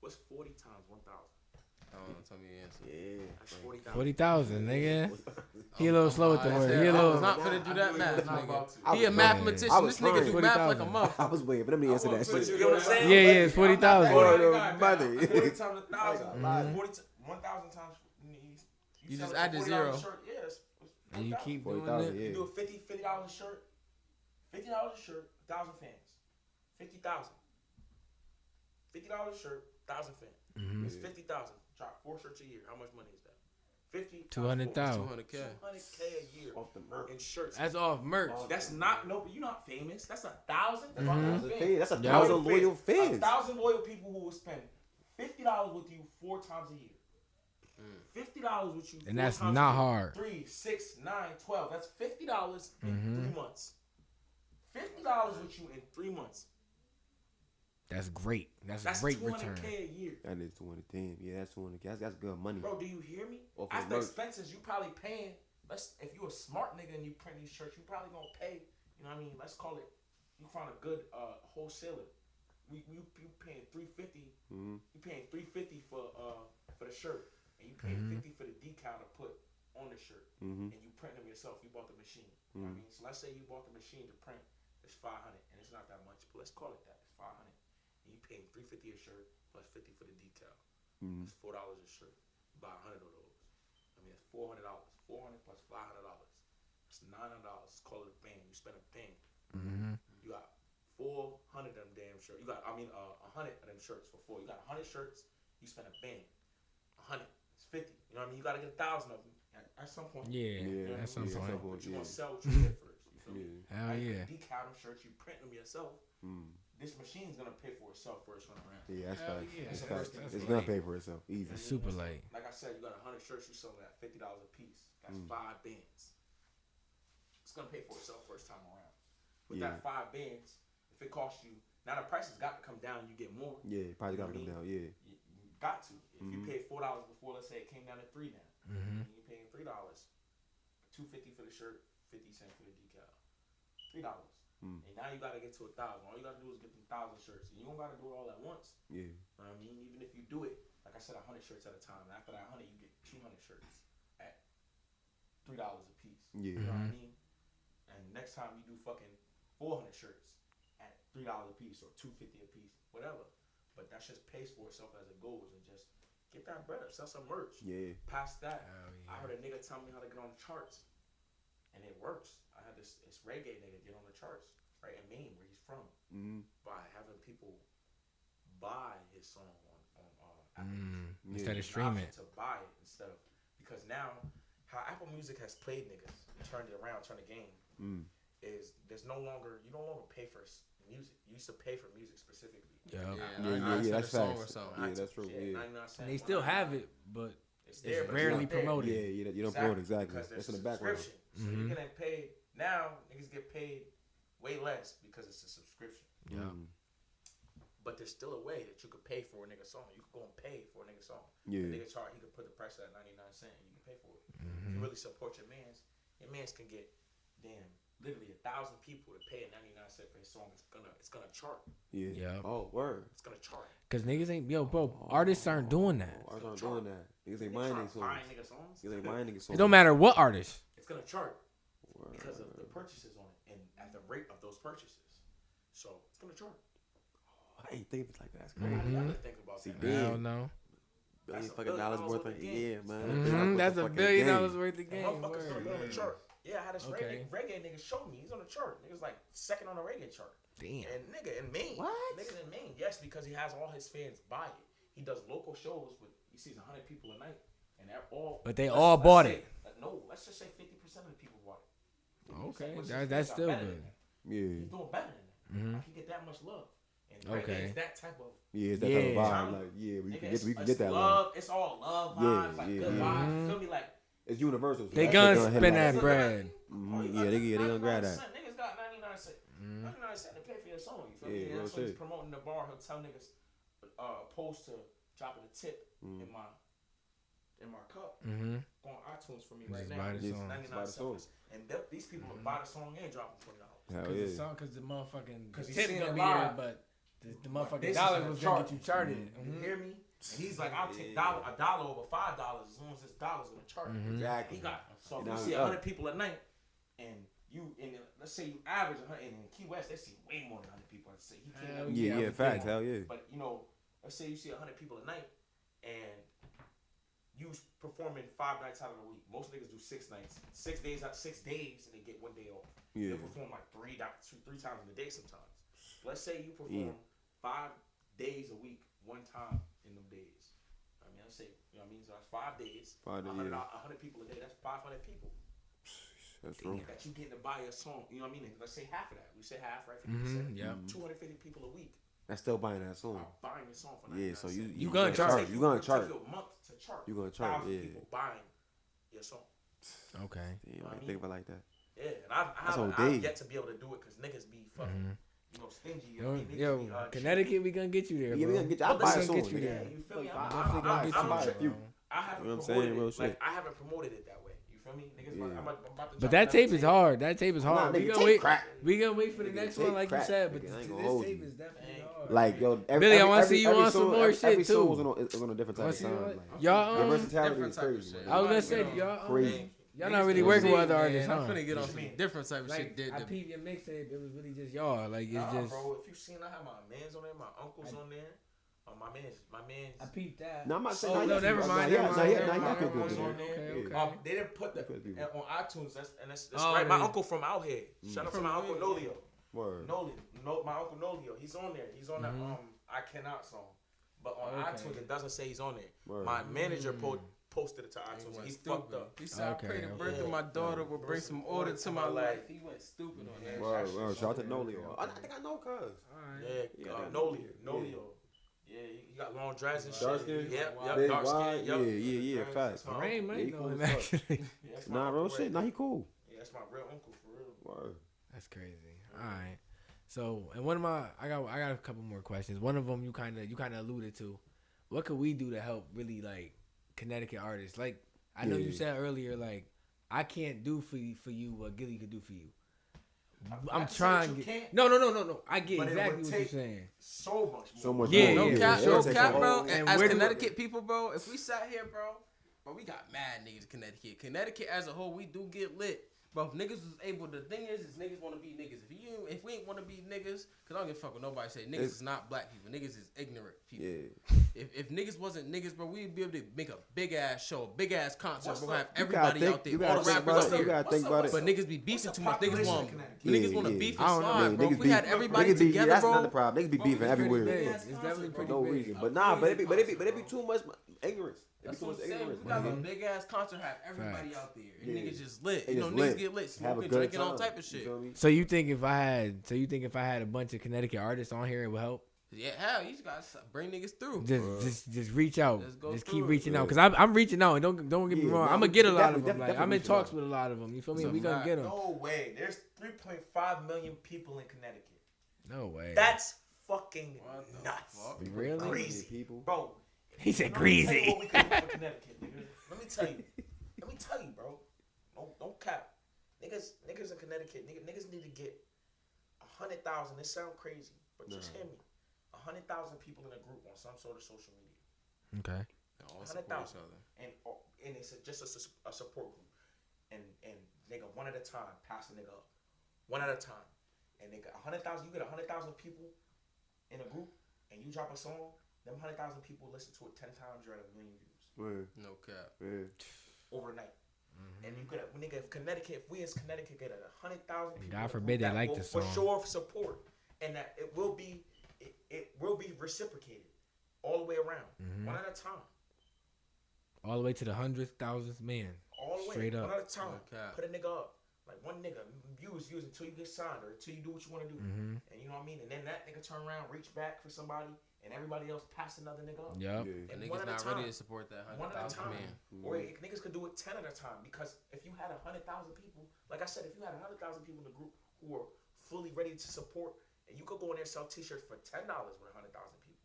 What's forty times one thousand? I don't know. Tell me the answer. Yeah. That's forty thousand. Forty thousand, nigga. He a I'm- little I'm slow with the high word. hell. He a I little. was not finna do that math, nigga. He a mathematician. I was This nigga do trying. math like a 40,000. I was waiting for them to answer that But shit. you get what I'm saying? Yeah, yeah, it's 40,000. I'm not For the mother. Forty times a thousand. Mhm. Forty t- one thousand times. You, You sell just a add the $40 zero. Shirt. Yeah, it's, it's And you 40,000. keep Forty doing thousand, it. You yeah. do a 50 50 dollars shirt. Fifty dollars shirt, thousand fans. Fifty thousand. Fifty dollars shirt, thousand fans. Mhm. It's fifty thousand. Drop four shirts a year. How much money is that? Fifty. 200,000. 200k. Two hundred k a year Off the merch. in shirts. That's off merch. That's not no, but you're not famous. That's a thousand. That's Mhm. a That's thousand a fans. That's a Yeah. thousand loyal A fans. thousand loyal people who will spend fifty dollars with you four times a year. Fifty dollars with you. And four that's times not a year. hard. Three, six, nine, twelve. That's fifty dollars in Mhm. three months. Fifty dollars with you in three months. That's great. That's, that's a great 200K return. K a year. That is 210. Yeah, that's 200K. That's, that's good money. Bro, do you hear me? After expenses, you probably paying. Let's if you a smart nigga and you print these shirts, you probably gonna pay. You know what I mean? Let's call it. You find a good uh, wholesaler. We you, you paying 350. Mm-hmm. You paying 350 for uh for the shirt, and you paying mm-hmm. 50 for the decal to put on the shirt, mm-hmm. and you print them yourself. You bought the machine. You know what I mm-hmm. mean? So let's say you bought the machine to print. It's 500, and it's not that much, but let's call it that. It's 500 paying three fifty a shirt plus fifty for the detail. Mm-hmm. That's four dollars a shirt. Buy hundred of those. I mean, that's four hundred dollars. Four hundred plus five hundred dollars. It's nine hundred dollars. Call it a thing. You spend a thing. Mm-hmm. You got four hundred of them damn shirts. You got, I mean, uh, a uh, hundred of them shirts for four. You got hundred shirts. You spend a bang. A hundred. It's fifty. You know what I mean? You got to get a thousand of them at, some point. Yeah. You know yeah. At some point. But you want to sell what you get first. You feel yeah. me? Hell yeah. You decal them shirts. You print them yourself. Mm. This machine's gonna pay for itself first run around. Yeah, that's Hell facts. yeah. That's That's facts. first- It's gonna pay for itself. Easy. That's super late. Like I said, you got a hundred shirts. You selling at fifty dollars a piece. That's Mm. five bands. It's gonna pay for itself first time around. With Yeah. that five bands, if it costs you now, the price has got to come down. You get more. Yeah, probably gotta come down. Yeah. You, you got to. If you Mhm. paid four dollars before, let's say it came down to three now. Mm-hmm. And you're paying three dollars, two fifty for the shirt, fifty cents for the decal, three dollars. Mm. And now you got to get to a thousand. All you got to do is get them thousand shirts, and you don't got to do it all at once. Yeah. You know what I mean, even if you do it, like I said, hundred shirts at a time. And after that hundred, you get two hundred shirts at three dollars a piece. Yeah. You know what I mean? And next time you do fucking four hundred shirts at three dollars a piece or two fifty a piece, whatever. But that just pays for itself as it goes, and just get that bread up, sell some merch. Yeah. Past that, Hell I heard a nigga tell me how to get on the charts, and it works. I had this this reggae nigga get on the charts right in Maine, where he's from, Mm. by having people buy his song on on uh, Apple Mm. Yeah. Instead of An streaming. option to buy it instead of because now how Apple Music has played niggas, turned it around, turned the game Mm. is there's no longer you no longer pay for music. You used to pay for music specifically. Yeah. Yeah, Yeah, yeah, yeah, that's a facts. Yeah, that's true. Yeah. 99 cents, And they still have it, but It's there, it's but rarely not there. promoted. Yeah, you don't, you don't promote exactly. Because That's in the background. subscription. So Mhm. you're getting paid now. Niggas get paid way less because it's a subscription. Yeah. Mm. But there's still a way that you could pay for a nigga song. You could go and pay for a nigga song. Yeah. The nigga chart, he could put the price at 99 cents and you can pay for it. If Mhm. you really support your mans, your mans can get damn literally a thousand people to pay a 99 cent for his song. It's gonna it's gonna chart. Yeah. Yeah. Oh, word. It's gonna chart. Cause niggas ain't yo, bro. Artists aren't doing that. Oh, artists aren't doing that. Niggas ain't buying aren't songs. nigga songs. Niggas ain't buying niggas songs. It don't matter what artist. It's gonna chart Word. because of the purchases on it and at the rate of those purchases. So it's gonna chart. I ain't thinking like that. That's I crazy. didn't Mhm. think about See, that. Damn. Hell no. Billion That's a fucking billion dollars dollars worth worth of of yeah, games. man. Mhm. That's a fucking billion dollars worth of And game. motherfuckers started Word. on the chart. Yeah, I had this Okay. reggae, reggae nigga show me. He's on the chart. Niggas like second on the reggae chart. Damn. And nigga in Maine. What? Niggas in Maine, yes, because he has all his fans buy it. He does local shows with he sees hundred people a night, and they're all. But they all bought say- it. No, let's just say fifty percent of the people bought it. Okay, which is- that- that's still good. than that. Yeah. He's doing better than that. Mhm. I can get that much love. And Okay. reggae is that type of. Yeah, it's that Yeah. type of vibe. Like, yeah, we Nigga, can it's, get we can it's get that love. love. It's all love Yeah, vibes, like yeah, good yeah. vibes. Mhm. Feel me? Like It's universal. so They that gonna shit spend that Niggas bread. got- Mhm, oh, you yeah, got they- they gonna grab that. cent. Niggas got 99 cent. Mhm. 99 cent to pay for your song. You feel Yeah, me? And real that's what he's promoting the bar. He'll tell niggas, uh, opposed to dropping a tip Mm. in my in my cup Mm-hmm. on iTunes for me right now. the It's song. 99 Just buy the cents. And th- these people will buy the song and drop them twenty dollars. Hell Cause the yeah. song, cause the motherfucking 'Cause the he's tip seen gonna it be live. there, but the, the This motherfucking is dollar was chart. gonna get you charted. You Mhm. hear me? And he's like, I'll take Yeah. dollar a dollar over five dollars as long as this dollar's on the chart. Mhm. Exactly. He got so if Now you see up. hundred people a night, and you and let's say you average a hundred, and in Key West they see way more than hundred people. I'd say he can't. Hell Yeah, Yeah, yeah, but facts. Hell yeah. But you know, let's say you see hundred people a night, and you performing five nights out of the week. Most niggas do six nights, six days out, six days, and they get one day off. Yeah. They perform like three, three times in a day sometimes. Let's say you perform five days a week, one time in them days. I mean, let's say you know what I mean. So that's five days. Five days, 100, yeah. 100 people a day. That's five hundred people That's true. that you getting to buy a song. You know what I mean? Let's say half of that. We say half, right? 50%. Mhm. Yeah. Mm-hmm. Two hundred fifty people a week That's still buying that song. are buying the song for Yeah, so you cents. You gonna chart. You gonna It'll chart. You a month to chart. You gonna chart, Thousand yeah. People buying your song. Okay. Damn, I didn't think about it like that. Yeah, and I've, That's I've, OD. I've yet to be able to do it because niggas be fucking, Mhm. You know, stingy. I Yo, mean, yo, be, uh. Connecticut, we gonna get you there, Yeah, bro. we gonna get you. I But buy a listen, get you nigga. Yeah, there. you feel me? I- I'm, I I'm, definitely I'm, gonna get I'm, you. I'm buy a tripping. few. I haven't You know what I'm promoted saying? Real it. Like shit. I haven't promoted it that way. You feel me? Niggas, Yeah. I'm, I'm about to But that tape is hard. That tape is Nah, hard. we nigga, gonna wait. crack. We gonna wait for the Nigga, next one, like you said. But nigga, this, this tape is definitely Dang. hard. Like yo, every, Billy, I wanna see you every on some more every, shit, every song was on, is on a different type of see sound. Like, Y'all, the um, versatility is crazy. I was gonna say, y'all, Crazy. Y'all not really working with other man. artists, huh? I'm finna get on What some different type of Like shit. Did I the- peeped your mixtape. It was really just y'all. Like it's Nah, just. bro. If you seen, I have my mans on there, my uncles on there. Uh, my man's, my man's. I peeped that. No, I'm not saying. Oh, no, never mind, yeah, never yeah, mind, yeah, mind. I feel Uncles good, on there. Okay, Yeah. Um, they didn't put the Good people. on iTunes. That's and that's, that's Oh, right. My uncle from out here. Shout out to my uncle where? Nolio. Word. Nolio, no, my uncle Nolio. He's on there. He's on that um I cannot song, but on Okay. iTunes it doesn't say he's on there. Word. My manager po- posted it to He iTunes. went He fucked up. He said, Okay, I pray the okay. birth of my daughter will bring some order to my life. He went stupid on that. Word, Actually, word. Shout out to something. Nolio. I, I think I know Cuz. Alright. Yeah, Yeah, uh, that Nolio, yeah. Nolio. Yeah, he he got long dreads and shit. Dark skin? Yep, Big, yep, dark wide, skin. Yep. yeah, yeah, yeah, Dreads, facts. that's my Rain uncle. might Yeah, know cool him actually. Yeah, that's my Nah, uncle real shit. real. Nah, he cool. Yeah, that's my real uncle for real. Word. That's crazy. All right. So, and one of my, I got, I got a couple more questions. One of them you kind of, you kind of alluded to. What could we do to help really like Connecticut artists? Like, I know you said earlier, like, I can't do for you, for you what Gillie could do for you. I'm to trying. you to get, no, no, no, no, no. I get but it exactly would what you're saying. So much more. So much Yeah, more. No yeah, cap, yeah, no it cap, bro. And As where do- Connecticut people, bro, if we sat here, bro, but we got mad niggas in Connecticut. Connecticut as a whole, we do get lit. But if niggas was able, the thing is, is niggas want to be niggas. If you, if we ain't want to be niggas, cause I don't give a fuck what nobody say. Niggas It's- is not black people. Niggas is ignorant people. Yeah. If, if niggas wasn't niggas, bro, we'd be able to make a big ass show, a big ass concert. What's We're have You gotta everybody think- out there, all the rappers about out it. You there. gotta think about it. But niggas be beefing too much. Niggas want in Connecticut? niggas Yeah, want to yeah. beef and don't slide, bro. niggas If we had everybody niggas beef- together, That's bro. not the problem. Niggas be Bro, beefing everywhere. big. big. It's definitely For pretty no reason. But nah, but it be, but it be, but it be too much ignorance. It That's too what much I'm saying. ignorance. We got a big ass concert, have everybody Facts. out there. And Yeah. niggas just lit. They You know, just niggas lit. get lit, Have a smoking, good drinking, all type of You shit. feel me? So you think if I had, so you think if I had a bunch of Connecticut artists on here, it would help? Yeah, hell, you just gotta bring niggas through. Just, Bruh. just, just reach out. Just Just through keep it. reaching out, cause I'm, I'm reaching out. And don't, don't get me Yeah, wrong. nah, I'm gonna get a lot of them. Like I'm in talks out. with a lot of them. You feel me? It's a We gonna fact. get them. No way. There's 3.5 million people in Connecticut. No way. That's fucking nuts. fuck? Really? Crazy. People. Bro. He said let me tell greasy. you what we can Connecticut. Let me tell you. Let me tell you, bro. Don't, don't cap. Niggas, niggas in Connecticut, niggas, niggas need to get a hundred thousand. This sound crazy, but just Nah. hear me. A hundred thousand people in a group on some sort of social media. Okay. They all Hundred support each thousand. other. and oh, and it's a, just a, a support group, and and nigga one at a time, pass the nigga up, one at a time, and nigga a hundred thousand, you get a hundred thousand people in a group, and you drop a song, them hundred thousand people listen to it ten times, you're at a million views Yeah, No cap. yeah. overnight. And you could, a nigga, if Connecticut, if we as Connecticut get a hundred thousand people, God forbid they like will the for song. sure support, and that it will be, it, it will be reciprocated all the way around, Mhm. one at a time. All the way to the hundredth thousandth man. all the way, Straight up. one at a time. No. Put a nigga up, like one nigga, use use until you get signed or until you do what you want to do, Mm-hmm. and you know what I mean. And then that nigga turn around, reach back for somebody, and everybody else pass another nigga up. Yep. Yeah. And And one niggas at a not ready time. to support that One hundred at a time, man. Mm-hmm. or it- niggas could do it ten at a time. Because if you had a hundred thousand people, like I said, if you had a hundred thousand people in the group who are fully ready to support, and you could go in there and sell T-shirts for ten dollars with a hundred thousand people.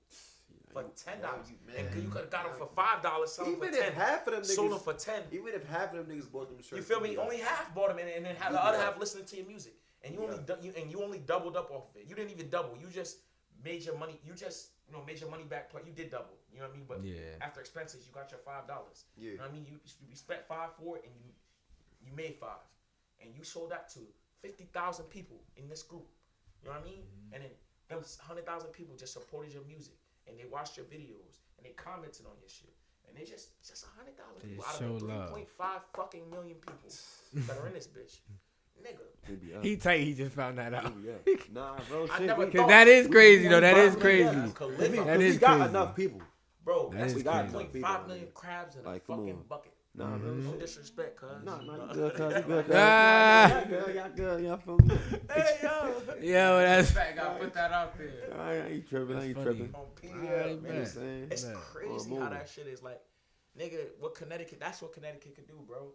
For ten dollars, and you could have got them for five dollars, sell for Even if half of them sold them for ten. even if half of them niggas bought them shirts, You feel me? yeah. Only half bought them, and, and then have the Yeah. other half listening to your music, and you only Yeah. du- you, and you only doubled up off of it. You didn't even double. You just made your money. You just you know made your money back. Play. You did double. You know what I mean? But Yeah. after expenses, you got your five dollars. Yeah. You know what I mean? You you spent five for it, and you you made five, and you sold that to fifty thousand people in this group. You know what I mean? Mm-hmm. And then them hundred thousand people just supported your music, and they watched your videos, and they commented on your shit. And they just just a hundred thousand They people out of three point five fucking million people that are in this bitch, nigga. They be up. He tight. He just found that out. They be up. Nah, bro. I shit, never we- thought- that is crazy though. That is crazy. million. Could Cause live we. That we is got crazy. enough people. Bro, That that's is we got crazy. enough five million crabs in a Like, come fucking on. bucket. Nah, bro. No shit. disrespect, cuz. Nah, nah, you good, cuz. You good, cuz. Ah. Y'all good, y'all good, y'all feel me? Hey yo. Yo, that's Fact, gotta put that out there. I ain't tripping, I That's ain't funny. tripping. On PDL, You know man. Saying? It's Man. crazy how more. that shit is like, nigga. What Connecticut? That's what Connecticut could do, bro.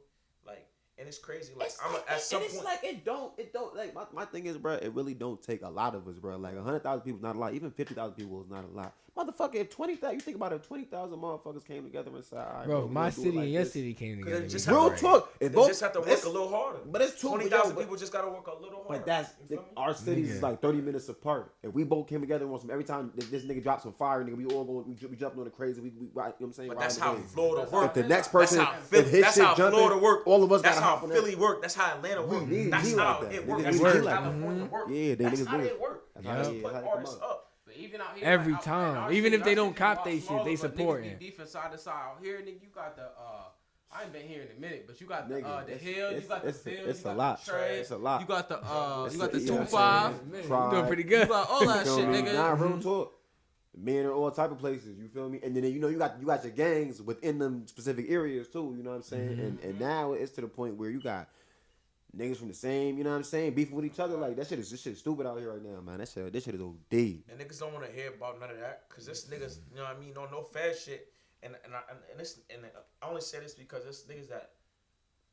Like, and it's crazy. Like, It's I'm like- a, at some and it's point. like it don't, it don't like my, my thing is, bro. It really don't take a lot of us, bro. Like a hundred thousand people is not a lot. Even fifty thousand people is not a lot. Motherfucker, if twenty thousand, you think about it, if twenty thousand motherfuckers came together and said, "All right, bro, bro my city like and your this. city came together." Just Real to, talk, if both, just have to work a little harder. But it's twenty thousand people just got to work a little harder. But that's the, our cities is like thirty minutes apart. If we both came together and some, every time this, this nigga drops some fire, nigga, we all go. we, we on the crazy. We, we, you know what I'm saying? But that's how Florida works. If the next person, that's how, Philly, if his that's shit how Florida works. All of us. That's how Philly work. That's how Atlanta work. That's how it works. That's how California work. Yeah, they niggas do it. That's how they put artists up even out here, every like, time, even shit, if they don't cop they shit, they support it. Defense side to side out here, nigga, you got the. uh I ain't been here in a minute, but you got the uh, Nigga, uh, the hill, it's, you got the field, it's, it's a lot, it's a lot. You got the uh, you got the two five, you doing pretty good. You got all that shit, nigga. Nah, room talk. Men are all type of places, you feel me? And then you know you got you got your gangs within them specific areas too. You know what I'm saying? Mm-hmm. And and now it's to the point where you got niggas from the same, you know what I'm saying, beefing with each other. Like that shit is this shit is stupid out here right now, man. That shit, this shit is OD. And niggas don't want to hear about none of that, cause this niggas, you know what I mean, no no fast shit. And and I, and this and I only say this because this niggas that.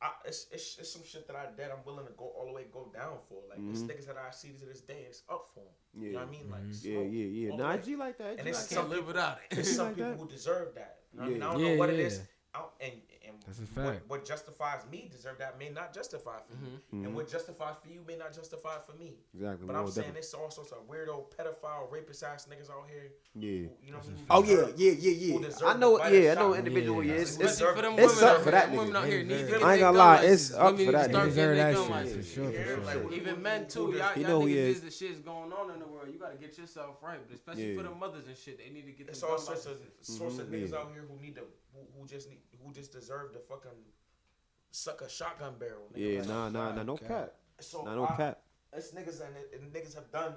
I, it's, it's, it's some shit that I did. I'm willing to go all the way, go down for. Like mm-hmm. niggas that I see to this day, it's up for them. Yeah. You know what I mean? Like mm-hmm. yeah, yeah, yeah. Nah, I G like that. And it's like can't live without it. It's some like people that. who deserve that. You know yeah. I, mean? I don't yeah, know what yeah. it is. I and and what, what, justifies me deserve that may not justify for mm-hmm. you. Mm-hmm. And mm-hmm. what justifies for you may not justify for me. Exactly. But I'm different. saying it's all sorts of weirdo, pedophile, rapist ass niggas out here. Yeah. Who, you know Oh yeah, yeah, yeah, yeah. I know yeah, I know individual yeah. yeah. It's, it's, for them it's up for that nigga. Out here. I ain't gonna lie, it's up for that nigga. Deserve that shit for sure. For Even men too. Y'all niggas the shit's going on in the world. You gotta get yourself right, but especially for the mothers and shit, they need to get. It's all of sorts of mm-hmm. niggas out here who need to who just need who just deserved to fucking suck a shotgun barrel. Nigga. Yeah, like, nah, nah, nah, no cap. cap. So nah, no I, cap. It's niggas and, it, and niggas have done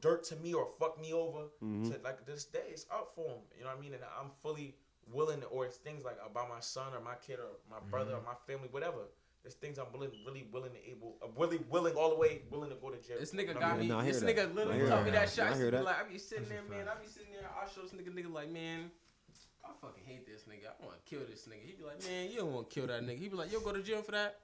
dirt to me or fuck me over. Mm-hmm. To, like this day, it's up for them. You know what I mean? And I'm fully willing, or it's things like about my son or my kid or my mm-hmm. brother or mm-hmm. my family, whatever. There's things I'm willing, really willing to able, I'm really willing all the way, willing to go to jail. This nigga got yeah, me. No, this that. nigga literally told me that shit. I, I, be I be sitting there, man. I be sitting there. I show this nigga, nigga, like, man. I fucking hate this nigga. I want to kill this nigga. He'd be like, man, you don't want to kill that nigga. He'd be like, yo, go to jail for that.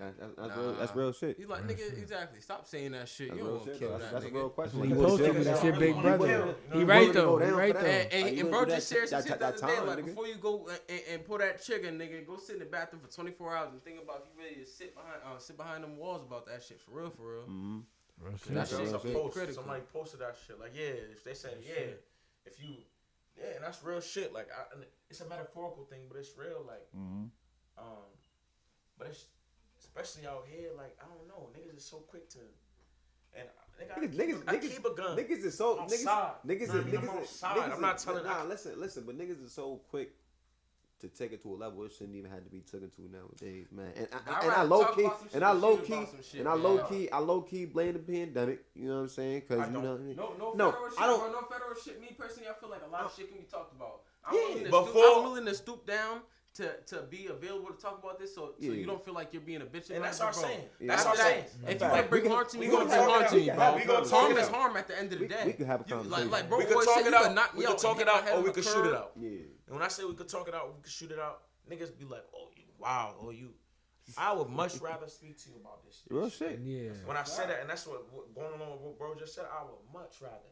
Like, that's, that's, nah. real, that's real shit. He's like, nigga, exactly. Stop saying that shit. That's you don't want to kill that that's nigga. That's a real question. Like, he posted. That's your big brother. He, he right, though. He right, though. And, and, like, and bro, just serious shit the other time, day. Like, nigga. before you go and, and pull that trigger, nigga, go sit in the bathroom for 24 hours and think about if you really sit behind uh, sit behind them walls about that shit. For real, for real. Mm-hmm. Real shit. That shit's a post. Somebody posted that shit. Like, yeah, if they said, yeah, if you yeah, and that's real shit. Like, I, it's a metaphorical thing, but it's real. Like, mm-hmm. um, but it's especially out here. Like, I don't know, niggas is so quick to, and nigga, niggas, I, niggas, I keep a gun. Niggas is so Niggas niggas, niggas, nah, niggas, niggas, I'm, niggas, I'm not telling. Nah, listen, listen, but niggas is so quick to take it to a level it shouldn't even have to be taken to nowadays, man. And I, I and I low key and I low key shit, and I low key, I low key blame the pandemic. You know what I'm saying? Because you know no no, no federal shit, I don't, bro, no federal shit. Me personally, I feel like a lot of shit can be talked about. I'm yeah, willing to before stoop, I'm willing to stoop down to to be available to talk about this, so, yeah. so you don't feel like you're being a bitch. And that's our saying. That's our saying. If you like bring harm to me, we gonna bring harm to you, bro. We gonna harm is harm at the end of the day. We can have a conversation. Like, bro, we could talk it out. We could talk it out, or we could shoot it out. Yeah. And when I say we could talk it out, we could shoot it out. Niggas be like, oh, you wow, oh you. I would much rather speak to you about this shit. Real shit. Yeah. When I said that, and that's what, what going along with what bro just said, I would much rather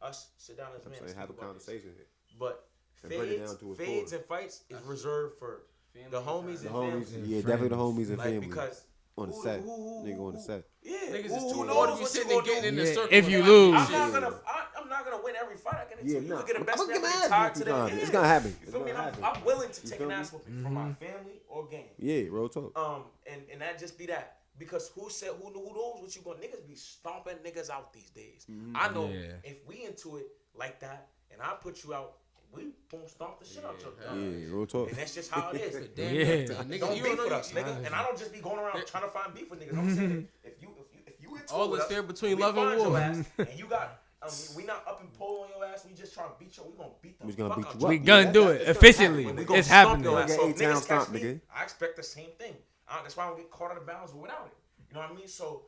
us sit down as men. and have a conversation. But down to fades and fights is reserved for the homies and family. yeah, definitely the homies and Like family because on the set, nigga on the set. yeah, Niggas too who knows you what sitting you there gonna getting in the circle. if you lose. I'm not gonna. I'm not gonna win every fight. I can yeah, Yeah, nah. you get the best I'm man gonna get. It's gonna happen. You feel me? I'm. I'm willing to You take an ass whooping from my mm-hmm. family or gang. Yeah, real talk. Um, and and that just be that because who said who who knows what you gonna niggas be stomping niggas out these days. Mm-hmm. I know Yeah. if we into it like that, and I put you out, we gonna stomp the shit yeah. out your dog. Yeah, real talk. And that's just how it is. Damn yeah, nigga, don't you beef with us, nigga. And I don't just be going around trying to find beef with niggas. I'm saying if you if you if you all that's there between love and war, and you got. I mean, we not up and pull on your ass. We just trying to beat you. We gonna beat the we gonna beat you. We gonna do it efficiently. Happen. It's happening. Your ass. So if niggas catch me, I expect the same thing. I, that's why I don't get caught out of bounds without it. You know what I mean? So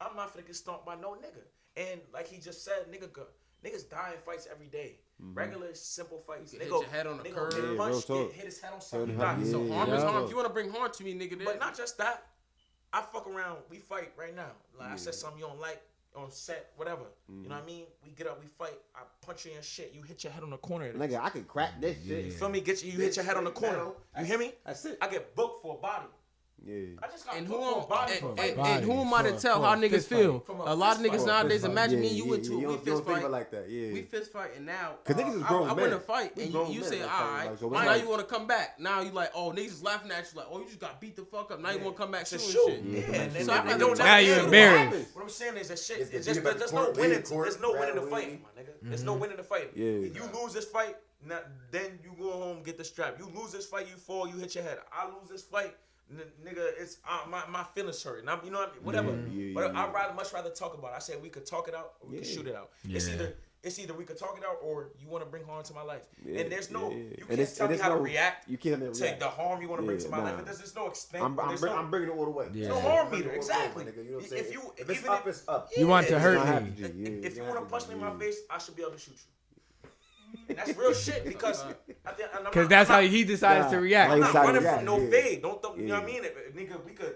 I'm not finna get stomped by no nigga. And like he just said, nigga, niggas die in fights every day. Mm-hmm. Regular simple fights. Nigga, hit your head on the curb. Hit, punch, yeah, hit, his head on something. Yeah, yeah, so harm is harm. If you want to bring harm to me, nigga, then. but not just that. I fuck around. We fight right now. Like I said something you don't like on set, whatever. Mm-hmm. You know what I mm-hmm. mean? We get up, we fight. I punch you in shit. You hit your head on the corner. Nigga, I can crack this shit. You feel me? Get you. You this hit your head on the corner. Metal. You hear me? That's it. I get booked for a body. Yeah. I just got and who, and, who am I to tell how niggas feel? A, lot of niggas nowadays. Imagine me, you into we fist fight like that. Yeah, we fist fight, and now because niggas is grown. I, went to fight, and you, say, all right. Now you want to come back? Now you like, oh, niggas laughing at you like, oh, you just got beat the fuck up. Now you want to come back shooting shit. Yeah, so I don't. Now you embarrassed. What I'm saying is that shit. There's no winning. There's no winning the fight, my nigga. There's no winning the fight. Yeah, you lose this fight. Not, then you go home, get the strap. You lose this fight, you fall, you hit your head. I lose this fight, N- nigga, it's uh, my my feelings hurt. And I'm, you know what I mean? Whatever. Yeah, yeah, Yeah, I'd rather much rather talk about. it. I said we could talk it out or we could shoot it out. It's either it's either we could talk it out or you want to bring harm to my life. and there's no you can't tell me how no, to react. You can't to react. the harm you want to bring to my nah. life. There's, there's no extent. I'm, I'm, no, I'm, bringing it all the way. Yeah. No harm meter. Exactly. You know if you if, if it's up, it's up. You want to hurt me. If you want to punch me in my face, I should be able to shoot you. That's real shit because because that's how he decides nah, to react. I'm not running from no yeah. fade. Don't yeah. you know what I mean? If, if, nigga, we could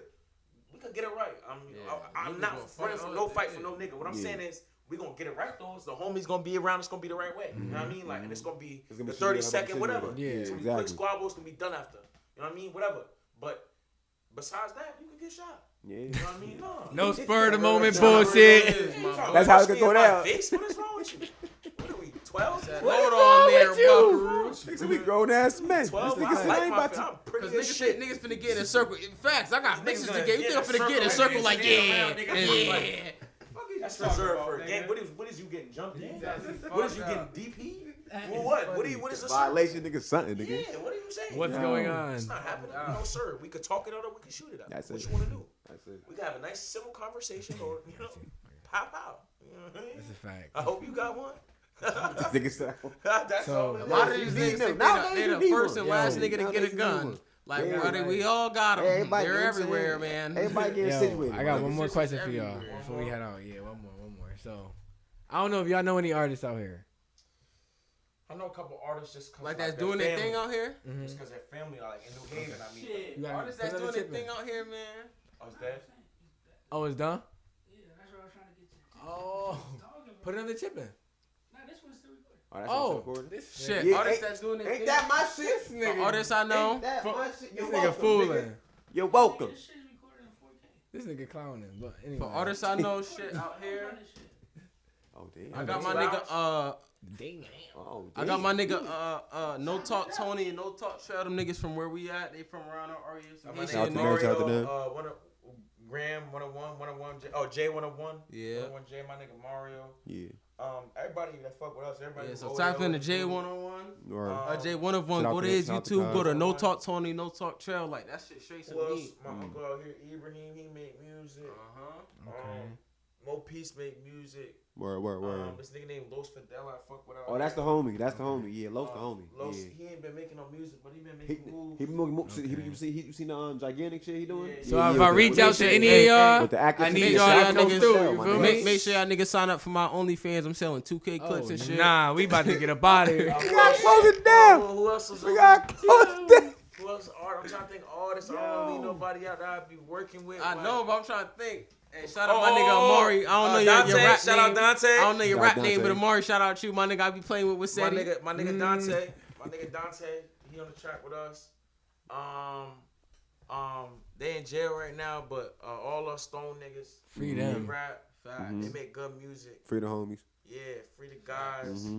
we could get it right. I'm yeah. I, am not running from no fight for no nigga. What I'm saying is we gonna get it right though. So the homie's gonna be around. It's gonna be the right way. Mm-hmm. You know what I mean? Like, mm-hmm. and it's gonna be it's gonna the be thirty second, whatever. Yeah, it's gonna exactly. be quick squabbles can be done after. You know what I mean? Whatever. But besides that, you can get shot. Yeah. You know what I mean? No, no spur of the moment bullshit. That's how it's gonna go down. What is wrong with you? Twelve? Hold on there, buckaroos. Niggas we grown ass men. Twelve. This nigga ain't about to. Cause niggas, shit. niggas finna get in a circle. In fact, I got mixes to get. You think I'm finna get in a circle like yeah, yeah? That's reserved for a game. What is what is you getting jumped in? What is you getting DP? Well, what? What, you, what is this? Violation, nigga, something, nigga. Yeah, what are you saying? What's no. going on? It's not happening. No, sir. We could talk it out or we could shoot it out. That's what it. you want to do? That's it. We could have a nice, civil conversation or, you know, pop out. You know what I mean? That's a fact. I hope you got one. That's so, a lot of these niggas think nowadays they the, the first and last nigga to get a gun. Like yeah, brother, we all got them. Everybody They're everywhere, man. Everybody get situated. I got one more question for y'all before we head out. Yeah, one more, one more. So, I don't know if y'all know any artists out here. I know a couple artists just like, like that's doing their thing out here. Mm-hmm. Just because their family are like in New Haven. I mean, Shit. Artists that's doing their thing out here, man. Oh, it's dead. Oh, it's done. Yeah, that's what I was trying to get to. Oh, put another chip in. Oh, that's oh, this shit. Yeah, all that's doing it. Ain't that my shit, nigga? All I know. Ain't that my shit? You're this welcome, fooling. Nigga. You're welcome. This nigga clowning, but anyway. For artists I know, shit out here. Oh damn. I got my nigga. Uh. Damn. Oh, damn. I got my nigga uh uh no talk Tony and no talk shout them niggas from where we at. They from around our area. So out to Mario, uh, one of Graham 101, 101, J, oh J 101, yeah, 101 J, my nigga Mario, yeah. Um, everybody that fuck with us, everybody. Yeah, so type in the J one hundred one, or um, uh, J one hundred one. Go to his YouTube. Go to No Talk Tony, No Talk Trail. Like that shit straight to me. My mm. uncle out here, Ibrahim, he make music. Uh huh. Okay. Um, Mo Peace make music. Word, word, word. Um, this nigga named Los Fidel, I fuck with. Oh, that's the homie. That's the homie. Yeah, Los uh, the homie. Los, yeah. he ain't been making no music, but he been making he, moves. He been making moves. Okay. He, you see, he, you seen the um, gigantic shit he doing? Yeah, so yeah, if yeah, I reach out to any of y'all, I need y'all that niggas. Through, sell, make, make sure y'all niggas sign up for my OnlyFans. I'm selling 2K oh, clips and shit. Nah, we about to get a body. of we gotta close it down. Who else is we gotta close it down. Who else? Art. I'm trying to think artists. I don't leave nobody out that I'd be working with. I know, but I'm trying to think. Hey, shout out oh, my nigga oh, oh, oh. Amari. I don't uh, know your, Dante, your rap shout name. out Dante. I don't know your shout rap Dante. name, but Amari, shout out you, my nigga. I be playing with Wasetti. My nigga, my nigga mm. Dante. My nigga Dante. He on the track with us. Um, um, they in jail right now, but uh, all us Stone niggas. Free them. They rap. Mm-hmm. They make good music. Free the homies. Yeah, free the guys. Mm-hmm.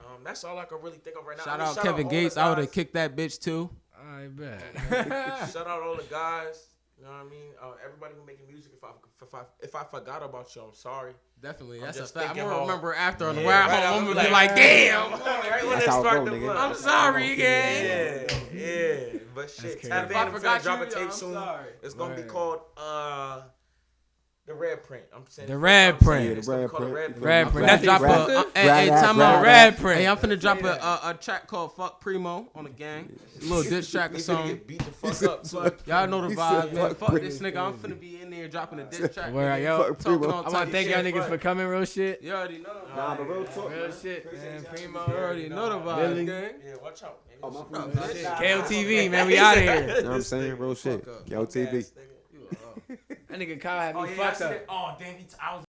Um, that's all I can really think of right now. Shout I mean, out shout Kevin out Gates. I would have kicked that bitch too. I bet. shout out all the guys. You know what I mean? Uh, everybody who making music, if I, if I if I forgot about you, I'm sorry. Definitely, I'm that's a fact. I'm gonna remember after on the yeah, way home. I'm like, be like, damn. Right when it start the nigga. I'm sorry, gang. Yeah, yeah. But shit, tap in. I forgot drop a tape I'm soon. Sorry. It's gonna right. be called. uh the red print. I'm saying the red print. Yeah, the red print. Red print. That's drop rad, a. Hey, hey, time out. Red print. Hey, I'm finna drop a, a, a track called "Fuck Primo" on the gang. A little diss track or something. Beat the fuck up. Y'all know the vibe, man. Fuck, fuck this nigga. I'm finna be in there dropping a diss track. Where yo? I want to thank y'all niggas for coming. Real shit. You already know. Nah, but real talk. Real shit, man. Primo. Already know the vibe, gang. Yeah, watch out. KOTV, oh, man. We out of here. You know what I'm saying? Real shit. KOTV. That nigga Kyle had me oh, yeah, fucked up. Oh damn, he t- I was